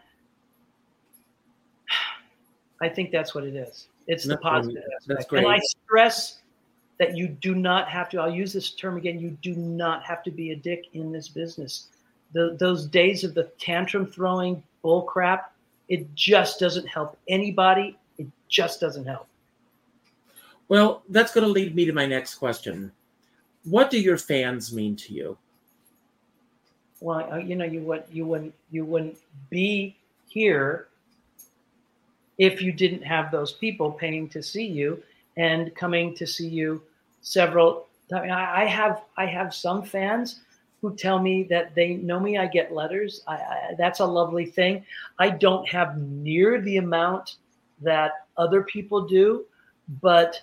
I think that's what it is. It's the positive aspect. That's great. And I stress that you do not have to, I'll use this term again, you do not have to be a dick in this business. The, those days of the tantrum throwing bull crap, it just doesn't help anybody. It just doesn't help. Well, that's going to lead me to my next question. What do your fans mean to you? Well, uh, you know, you would you wouldn't you wouldn't be here if you didn't have those people paying to see you and coming to see you several times. I have I have some fans who tell me that they know me. I get letters. I, I, that's a lovely thing. I don't have near the amount that other people do, but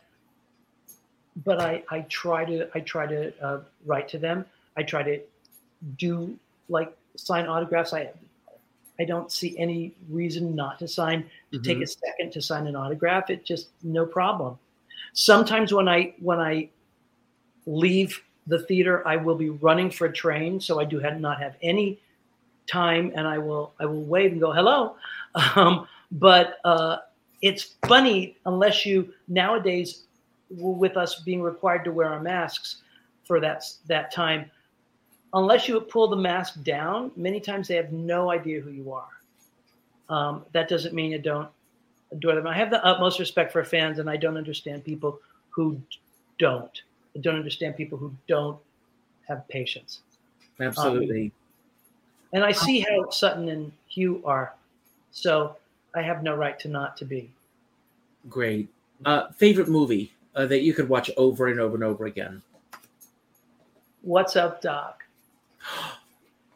but I, I try to I try to uh, write to them. I try to do like sign autographs. I I don't see any reason not to sign to mm-hmm. take a second to sign an autograph. It just no problem. Sometimes when I when I leave the theater, I will be running for a train, so I do have not have any time, and I will I will wave and go hello. Um, but uh, it's funny unless you nowadays, with us being required to wear our masks for that that time, unless you pull the mask down, many times they have no idea who you are. Um, that doesn't mean you don't adore them. I have the utmost respect for fans, and I don't understand people who don't. I don't understand people who don't have patience. Absolutely. Um, and I see how Sutton and Hugh are. So I have no right to not to be. Great. Uh, favorite movie uh, that you could watch over and over and over again? What's up, Doc?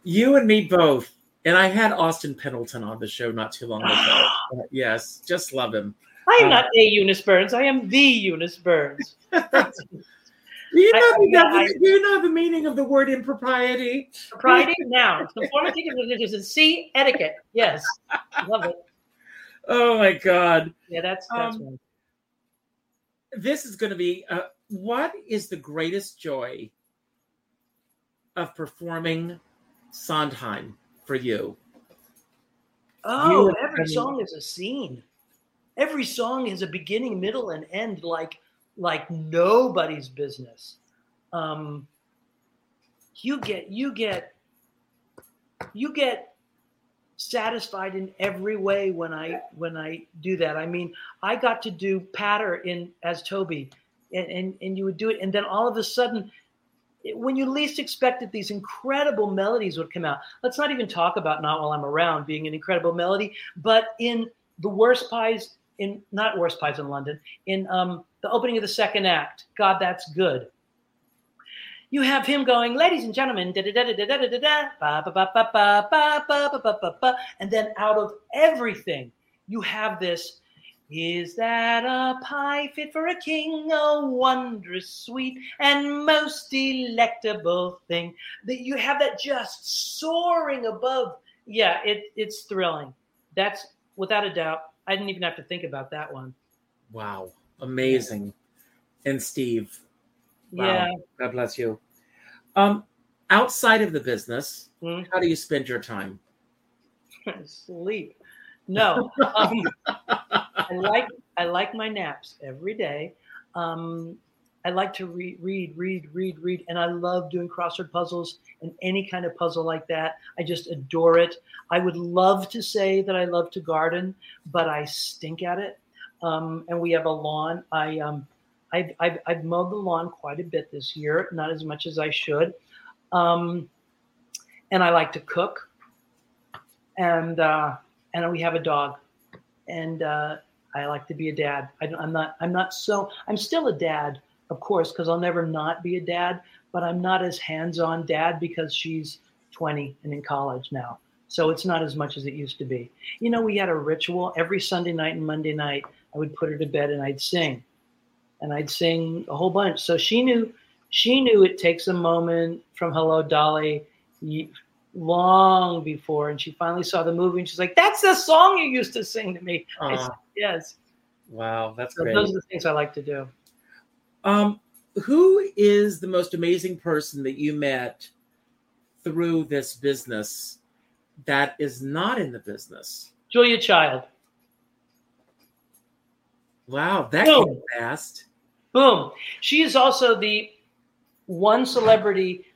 You and me both. And I had Austin Pendleton on the show not too long ago. yes, just love him. I am uh, not a Eunice Burns. I am the Eunice Burns. Do you know, I, the, I, do you know the meaning of the word impropriety? Propriety, noun. Conformity to C, etiquette. Yes. Love it. Oh my God. Yeah, that's, that's um, This is going to be uh, what is the greatest joy of performing Sondheim for you? Oh, you every song is a scene. Every song is a beginning, middle, and end. Like like nobody's business. Um, you get you get you get satisfied in every way when I when I do that. I mean, I got to do patter in as Toby, and and, and you would do it, and then all of a sudden, when you least expected, these incredible melodies would come out. Let's not even talk about "Not While I'm Around" being an incredible melody, but in the worst pies in not worst pies in London in um, the opening of the second act. God, that's good. You have him going, ladies and gentlemen, and then out of everything, you have this. Is that a pie fit for a king? A wondrous sweet and most delectable thing. That you have that just soaring above. Yeah, it, it's thrilling. That's without a doubt. I didn't even have to think about that one. Wow amazing. And Steve, wow. yeah, God bless you. Um, outside of the business, mm-hmm. how do you spend your time? Sleep. No, um, I like I like my naps every day. Um, I like to read, read, read, read, read, and I love doing crossword puzzles and any kind of puzzle like that. I just adore it. I would love to say that I love to garden, but I stink at it um, and we have a lawn. I um, I've, I've, I've, mowed the lawn quite a bit this year, not as much as I should. Um, and I like to cook, and uh, and we have a dog, and uh, I like to be a dad. I, am not I'm not so I'm still a dad, of course, because I'll never not be a dad. But I'm not as hands-on dad because she's 20 and in college now. So it's not as much as it used to be. You know, we had a ritual every Sunday night and Monday night. I would put her to bed and I'd sing, and I'd sing a whole bunch. So she knew, she knew it takes a moment from Hello Dolly, long before, and she finally saw the movie and she's like, "That's the song you used to sing to me." Said, yes. Wow, that's so great. Those are the things I like to do. Um, who is the most amazing person that you met through this business that is not in the business? Julia Child. Wow, that Boom. came fast. Boom. She is also the one celebrity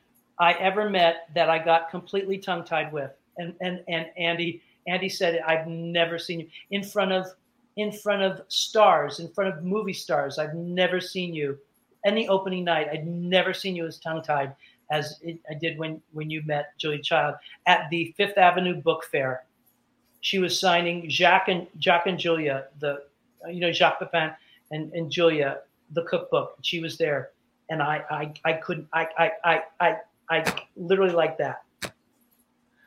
I ever met that I got completely tongue tied with. And and and Andy Andy said I've never seen you in front of in front of stars, in front of movie stars. I've never seen you. Any opening night, I'd never seen you as tongue tied as it, I did when when you met Julie Child at the Fifth Avenue Book Fair. she was signing Jacques and Jacques and Julia, the you know Jacques Pepin and, and Julia, the cookbook. She was there, and I I, I couldn't I, I I I I literally like that.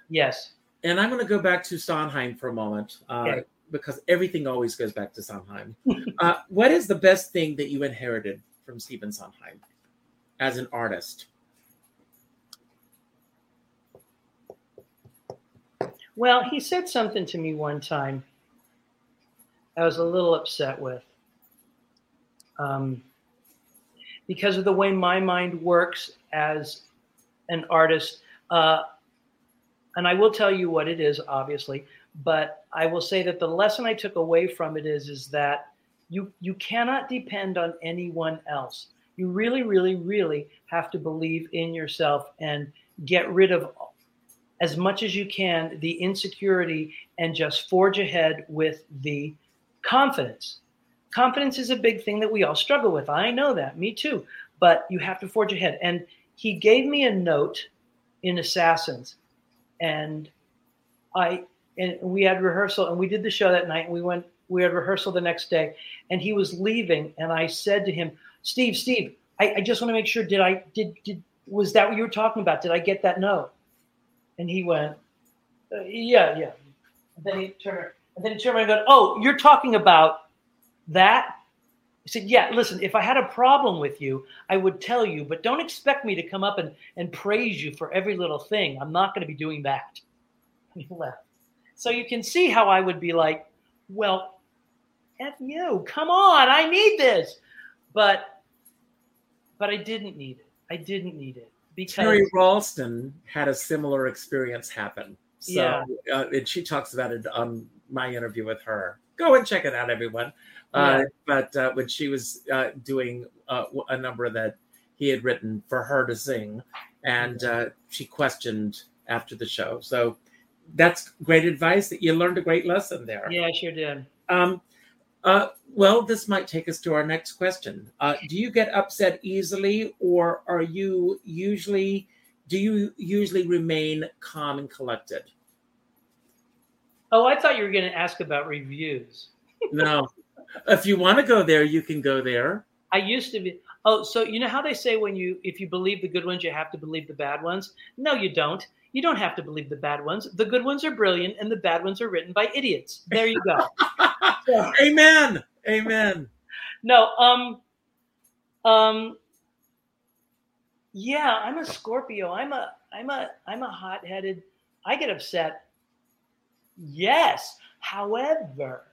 Yes. And I'm going to go back to Sondheim for a moment uh, okay. because everything always goes back to Sondheim. uh, what is the best thing that you inherited from Stephen Sondheim as an artist? Well, he said something to me one time I was a little upset with. Um, because of the way my mind works as an artist. Uh, and I will tell you what it is, obviously, but I will say that the lesson I took away from it is, is that you you cannot depend on anyone else. You really, really, really have to believe in yourself and get rid of as much as you can the insecurity and just forge ahead with the confidence. Confidence is a big thing that we all struggle with. I know that, me too. But you have to forge ahead. And he gave me a note in Assassins, and I and we had rehearsal, and we did the show that night. And we went. We had rehearsal the next day, and he was leaving, and I said to him, "Steve, Steve, I, I just want to make sure. Did I did did was that what you were talking about? Did I get that note?" And he went, uh, yeah, yeah. And then he turned, and then he turned around and go, oh, you're talking about that? He said, yeah, listen, if I had a problem with you, I would tell you, but don't expect me to come up and, and praise you for every little thing. I'm not going to be doing that. And he left. So you can see how I would be like, well, F you, come on, I need this. But but I didn't need it. I didn't need it because Teri Ralston had a similar experience happen. So, yeah. Uh, and she talks about it on my interview with her. Go and check it out, everyone. Uh, yeah. But uh, when she was uh, doing uh, a number that he had written for her to sing, and she questioned after the show. So that's great advice. That you learned a great lesson there. Yeah, I sure did. Um, uh, well, this might take us to our next question. Uh, do you get upset easily, or are you usually do you usually remain calm and collected? Oh, I thought you were going to ask about reviews. no, if you want to go there, you can go there. I used to be. Oh, so you know how they say when you if you believe the good ones, you have to believe the bad ones. No, you don't. You don't have to believe the bad ones. The good ones are brilliant, and the bad ones are written by idiots. There you go. Amen. Amen. No, um, um, yeah, I'm a Scorpio. I'm a, I'm a, I'm a hot-headed. I get upset. Yes. However,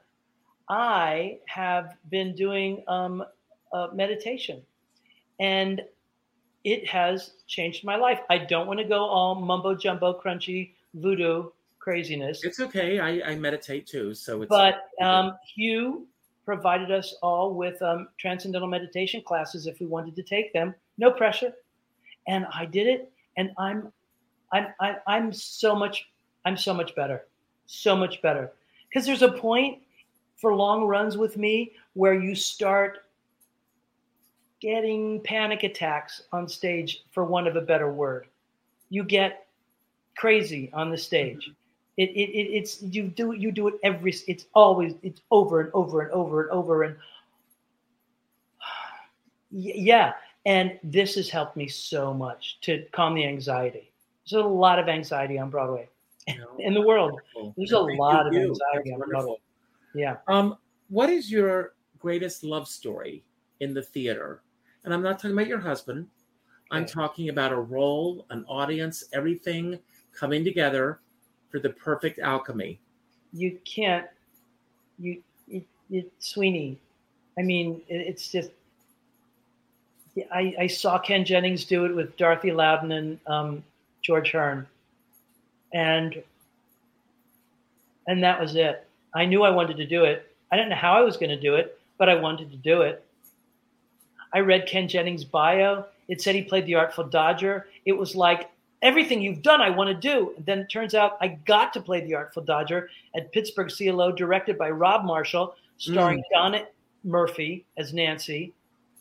I have been doing um, uh, meditation, and it has changed my life. I don't want to go all mumbo jumbo, crunchy voodoo craziness. It's okay. I, I meditate too, so it's. But um, Hugh provided us all with um, transcendental meditation classes if we wanted to take them. No pressure, and I did it, and I'm, I'm, I'm, I'm so much, I'm so much better, so much better. Because there's a point for long runs with me where you start getting panic attacks on stage, for want of a better word. You get crazy on the stage. Mm-hmm. It, it, it, it's you do you do it every it's always it's over and over and over and over and yeah and this has helped me so much to calm the anxiety there's a lot of anxiety on broadway in the world there's a lot of anxiety on yeah um what is your greatest love story in the theater and I'm not talking about your husband. I'm talking about a role, an audience, everything coming together for the perfect alchemy. You can't, you, it, it Sweeney. I mean, it, it's just, I, I saw Ken Jennings do it with Dorothy Loudon and um, George Hearn. And, and that was it. I knew I wanted to do it. I didn't know how I was going to do it, but I wanted to do it. I read Ken Jennings' bio. It said he played the Artful Dodger. It was like everything you've done, I want to do. And then it turns out I got to play the Artful Dodger at Pittsburgh CLO, directed by Rob Marshall, starring mm. Donna Murphy as Nancy.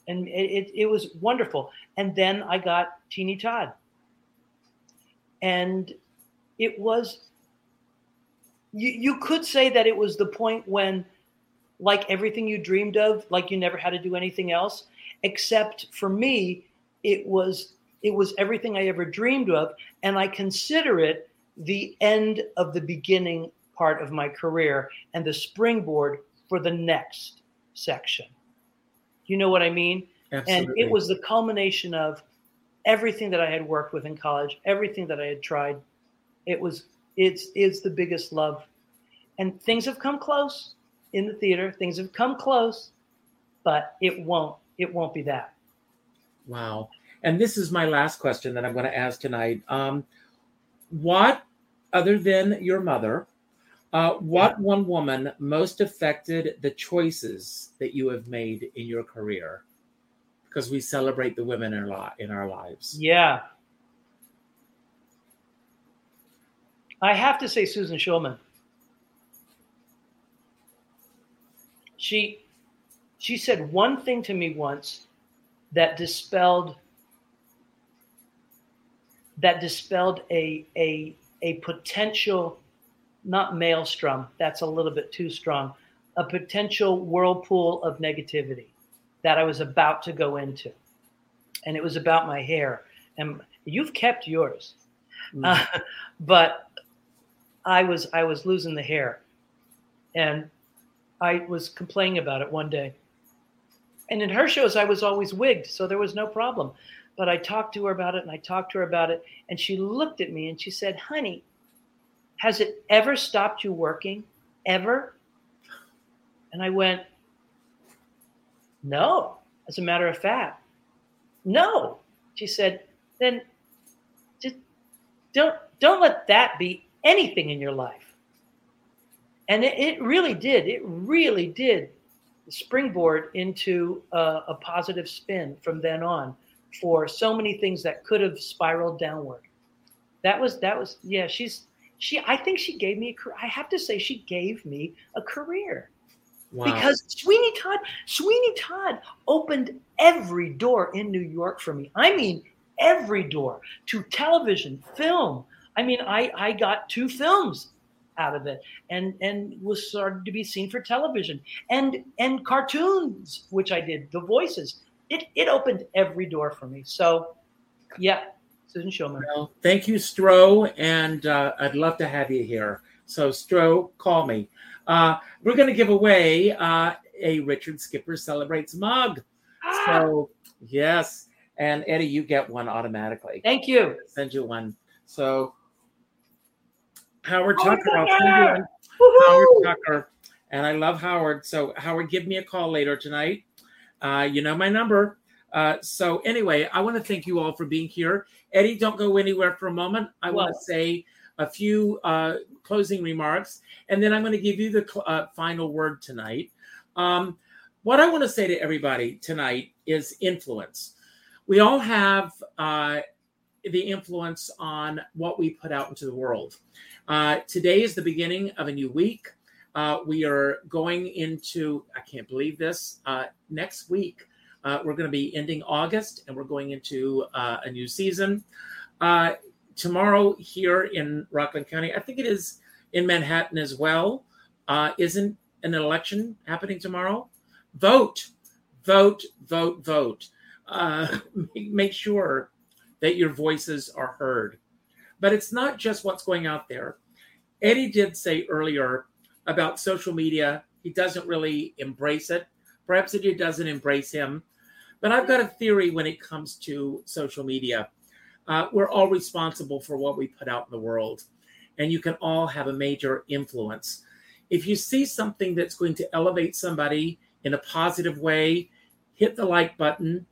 And it, it, it was wonderful. And then I got Teeny Todd. And it was you, you could say that it was the point when, like everything you dreamed of, like you never had to do anything else, except for me, it was it was everything I ever dreamed of, and I consider it the end of the beginning part of my career and the springboard for the next section. You know what I mean? Absolutely. And it was the culmination of everything that I had worked with in college, everything that I had tried. It was it's it's the biggest love. And things have come close in the theater. Things have come close, but it won't it won't be that. Wow. And this is my last question that I'm going to ask tonight. Um, what, other than your mother, uh, what one woman most affected the choices that you have made in your career? Because we celebrate the women in our, in our lives. Yeah. I have to say Susan Schulman. She she said one thing to me once that dispelled that dispelled a a a potential not maelstrom that's a little bit too strong a potential whirlpool of negativity that i was about to go into and it was about my hair and you've kept yours mm. uh, but i was i was losing the hair and i was complaining about it one day and in her shows i was always wigged so there was no problem but I talked to her about it and I talked to her about it. And she looked at me and she said, Honey, has it ever stopped you working? Ever? And I went, No, as a matter of fact, no. She said, Then just don't don't let that be anything in your life. And it, it really did. It really did springboard into a, a positive spin from then on for so many things that could have spiraled downward. That was that was yeah. She's she. I think she gave me a. I have to say she gave me a career. Wow. Because Sweeney Todd, Sweeney Todd opened every door in New York for me. I mean, every door to television, film. I mean, I I got two films out of it and and was started to be seen for television and and cartoons which i did the voices it it opened every door for me. So, yeah, Susan Schulman. Well, thank you, Stro, and uh, I'd love to have you here. So, Stro, call me. Uh, we're going to give away uh, a Richard Skipper Celebrates mug. Ah! So, yes. And Eddie, you get one automatically. Thank you. send you one. So, Howard oh, Tucker, I'll send you Howard Tucker. And I love Howard. So, Howard, give me a call later tonight uh, you know my number. Uh, so anyway, I want to thank you all for being here. Eddie, don't go anywhere for a moment. I want to say a few uh, closing remarks, and then I'm going to give you the cl- uh, final word tonight. Um, what I want to say to everybody tonight is influence. We all have uh, the influence on what we put out into the world. Uh, today is the beginning of a new week. Uh, we are going into, I can't believe this, uh, next week. Uh, we're going to be ending August and we're going into uh, a new season. Uh, tomorrow, here in Rockland County, I think it is in Manhattan as well, isn't an election happening tomorrow? Vote, vote, vote, vote. make sure that your voices are heard. But it's not just what's going out there. Eddie did say earlier about social media. He doesn't really embrace it. Perhaps it doesn't embrace him. But I've got a theory when it comes to social media. Uh, we're all responsible for what we put out in the world, and you can all have a major influence. If you see something that's going to elevate somebody in a positive way, hit the like button,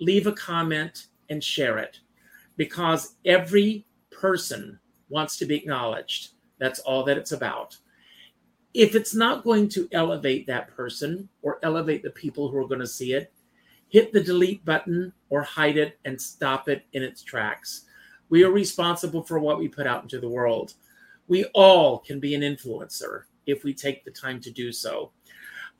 leave a comment, and share it because every person wants to be acknowledged. That's all that it's about if it's not going to elevate that person or elevate the people who are going to see it, hit the delete button or hide it and stop it in its tracks. We are responsible for what we put out into the world. We all can be an influencer if we take the time to do so.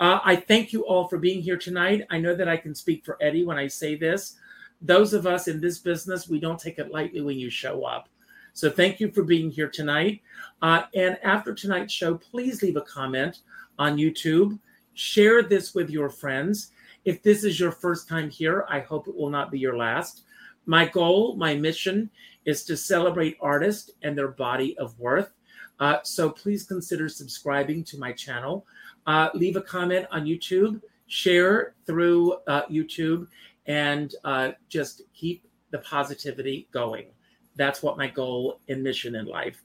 Uh, I thank you all for being here tonight. I know that I can speak for Eddie when I say this. Those of us in this business, we don't take it lightly when you show up. So thank you for being here tonight. Uh, and after tonight's show, please leave a comment on YouTube. Share this with your friends. If this is your first time here, I hope it will not be your last. My goal, my mission is to celebrate artists and their body of worth. Uh, so please consider subscribing to my channel. Uh, leave a comment on YouTube, share through uh, YouTube, and uh, just keep the positivity going. That's what my goal and mission in life.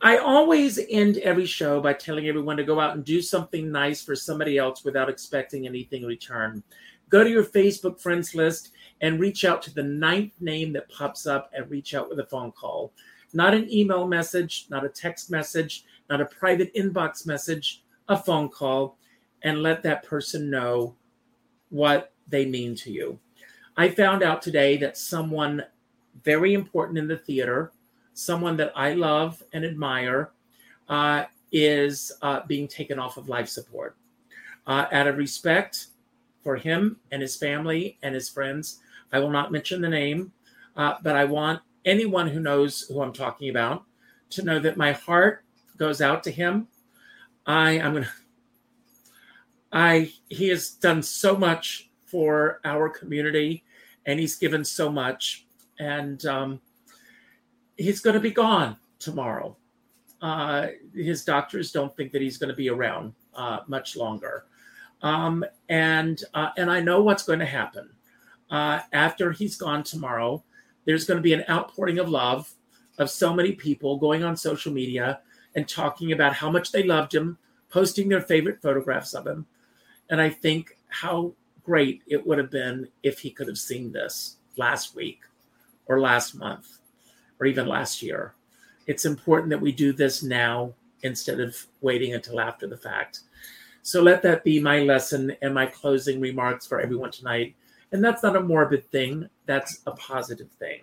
I always end every show by telling everyone to go out and do something nice for somebody else without expecting anything in return. Go to your Facebook friends list and reach out to the ninth name that pops up and reach out with a phone call. Not an email message, not a text message, not a private inbox message, a phone call, and let that person know what they mean to you. I found out today that someone very important in the theater, someone that I love and admire, uh, is uh, being taken off of life support. Uh, out of respect for him and his family and his friends, I will not mention the name, uh, but I want anyone who knows who I'm talking about to know that my heart goes out to him. I am gonna. I he has done so much for our community, and he's given so much, and um, he's going to be gone tomorrow. Uh, his doctors don't think that he's going to be around uh, much longer, um, and uh, and I know what's going to happen uh, after he's gone tomorrow. There's going to be an outpouring of love of so many people going on social media and talking about how much they loved him, posting their favorite photographs of him. And I think how great it would have been if he could have seen this last week or last month or even last year. It's important that we do this now instead of waiting until after the fact. So let that be my lesson and my closing remarks for everyone tonight. And that's not a morbid thing, that's a positive thing.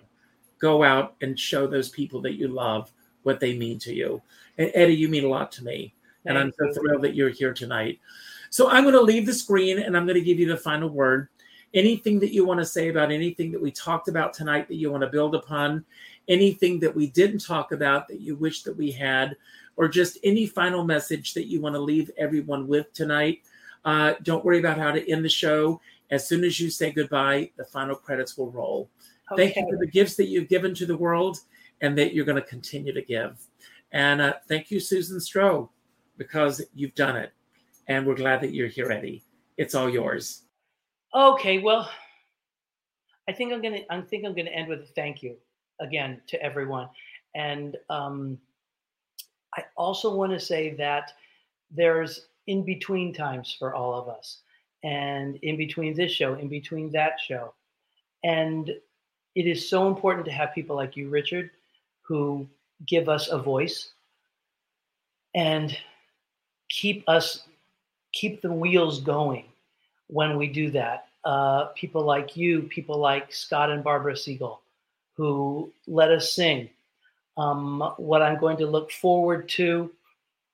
Go out and show those people that you love what they mean to you. And Eddie, you mean a lot to me. And I'm so thrilled that you're here tonight. So I'm going to leave the screen and I'm going to give you the final word. Anything that you want to say about anything that we talked about tonight that you want to build upon, anything that we didn't talk about that you wish that we had, or just any final message that you want to leave everyone with tonight. Uh, don't worry about how to end the show. As soon as you say goodbye, the final credits will roll. Okay. Thank you for the gifts that you've given to the world and that you're going to continue to give. And uh, thank you, Susan Stroh, because you've done it. And we're glad that you're here, Eddie. It's all yours. Okay, well, I think I'm gonna I think I'm gonna end with a thank you again to everyone. And um, I also want to say that there's in between times for all of us, and in between this show, in between that show. And it is so important to have people like you, Richard, who give us a voice and keep us keep the wheels going when we do that. Uh, people like you, people like Scott and Barbara Siegel, who let us sing. Um, what I'm going to look forward to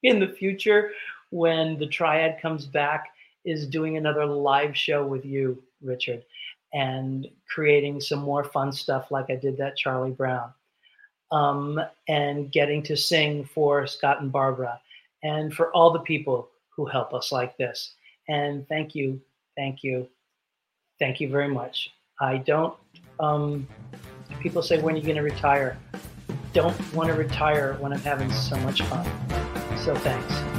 in the future when the triad comes back is doing another live show with you, Richard, and creating some more fun stuff like I did that Charlie Brown. Um, and getting to sing for Scott and Barbara and for all the people who help us like this. And thank you, thank you, thank you very much. I don't, um, people say, when are you going to retire? Don't want to retire when I'm having so much fun. So thanks.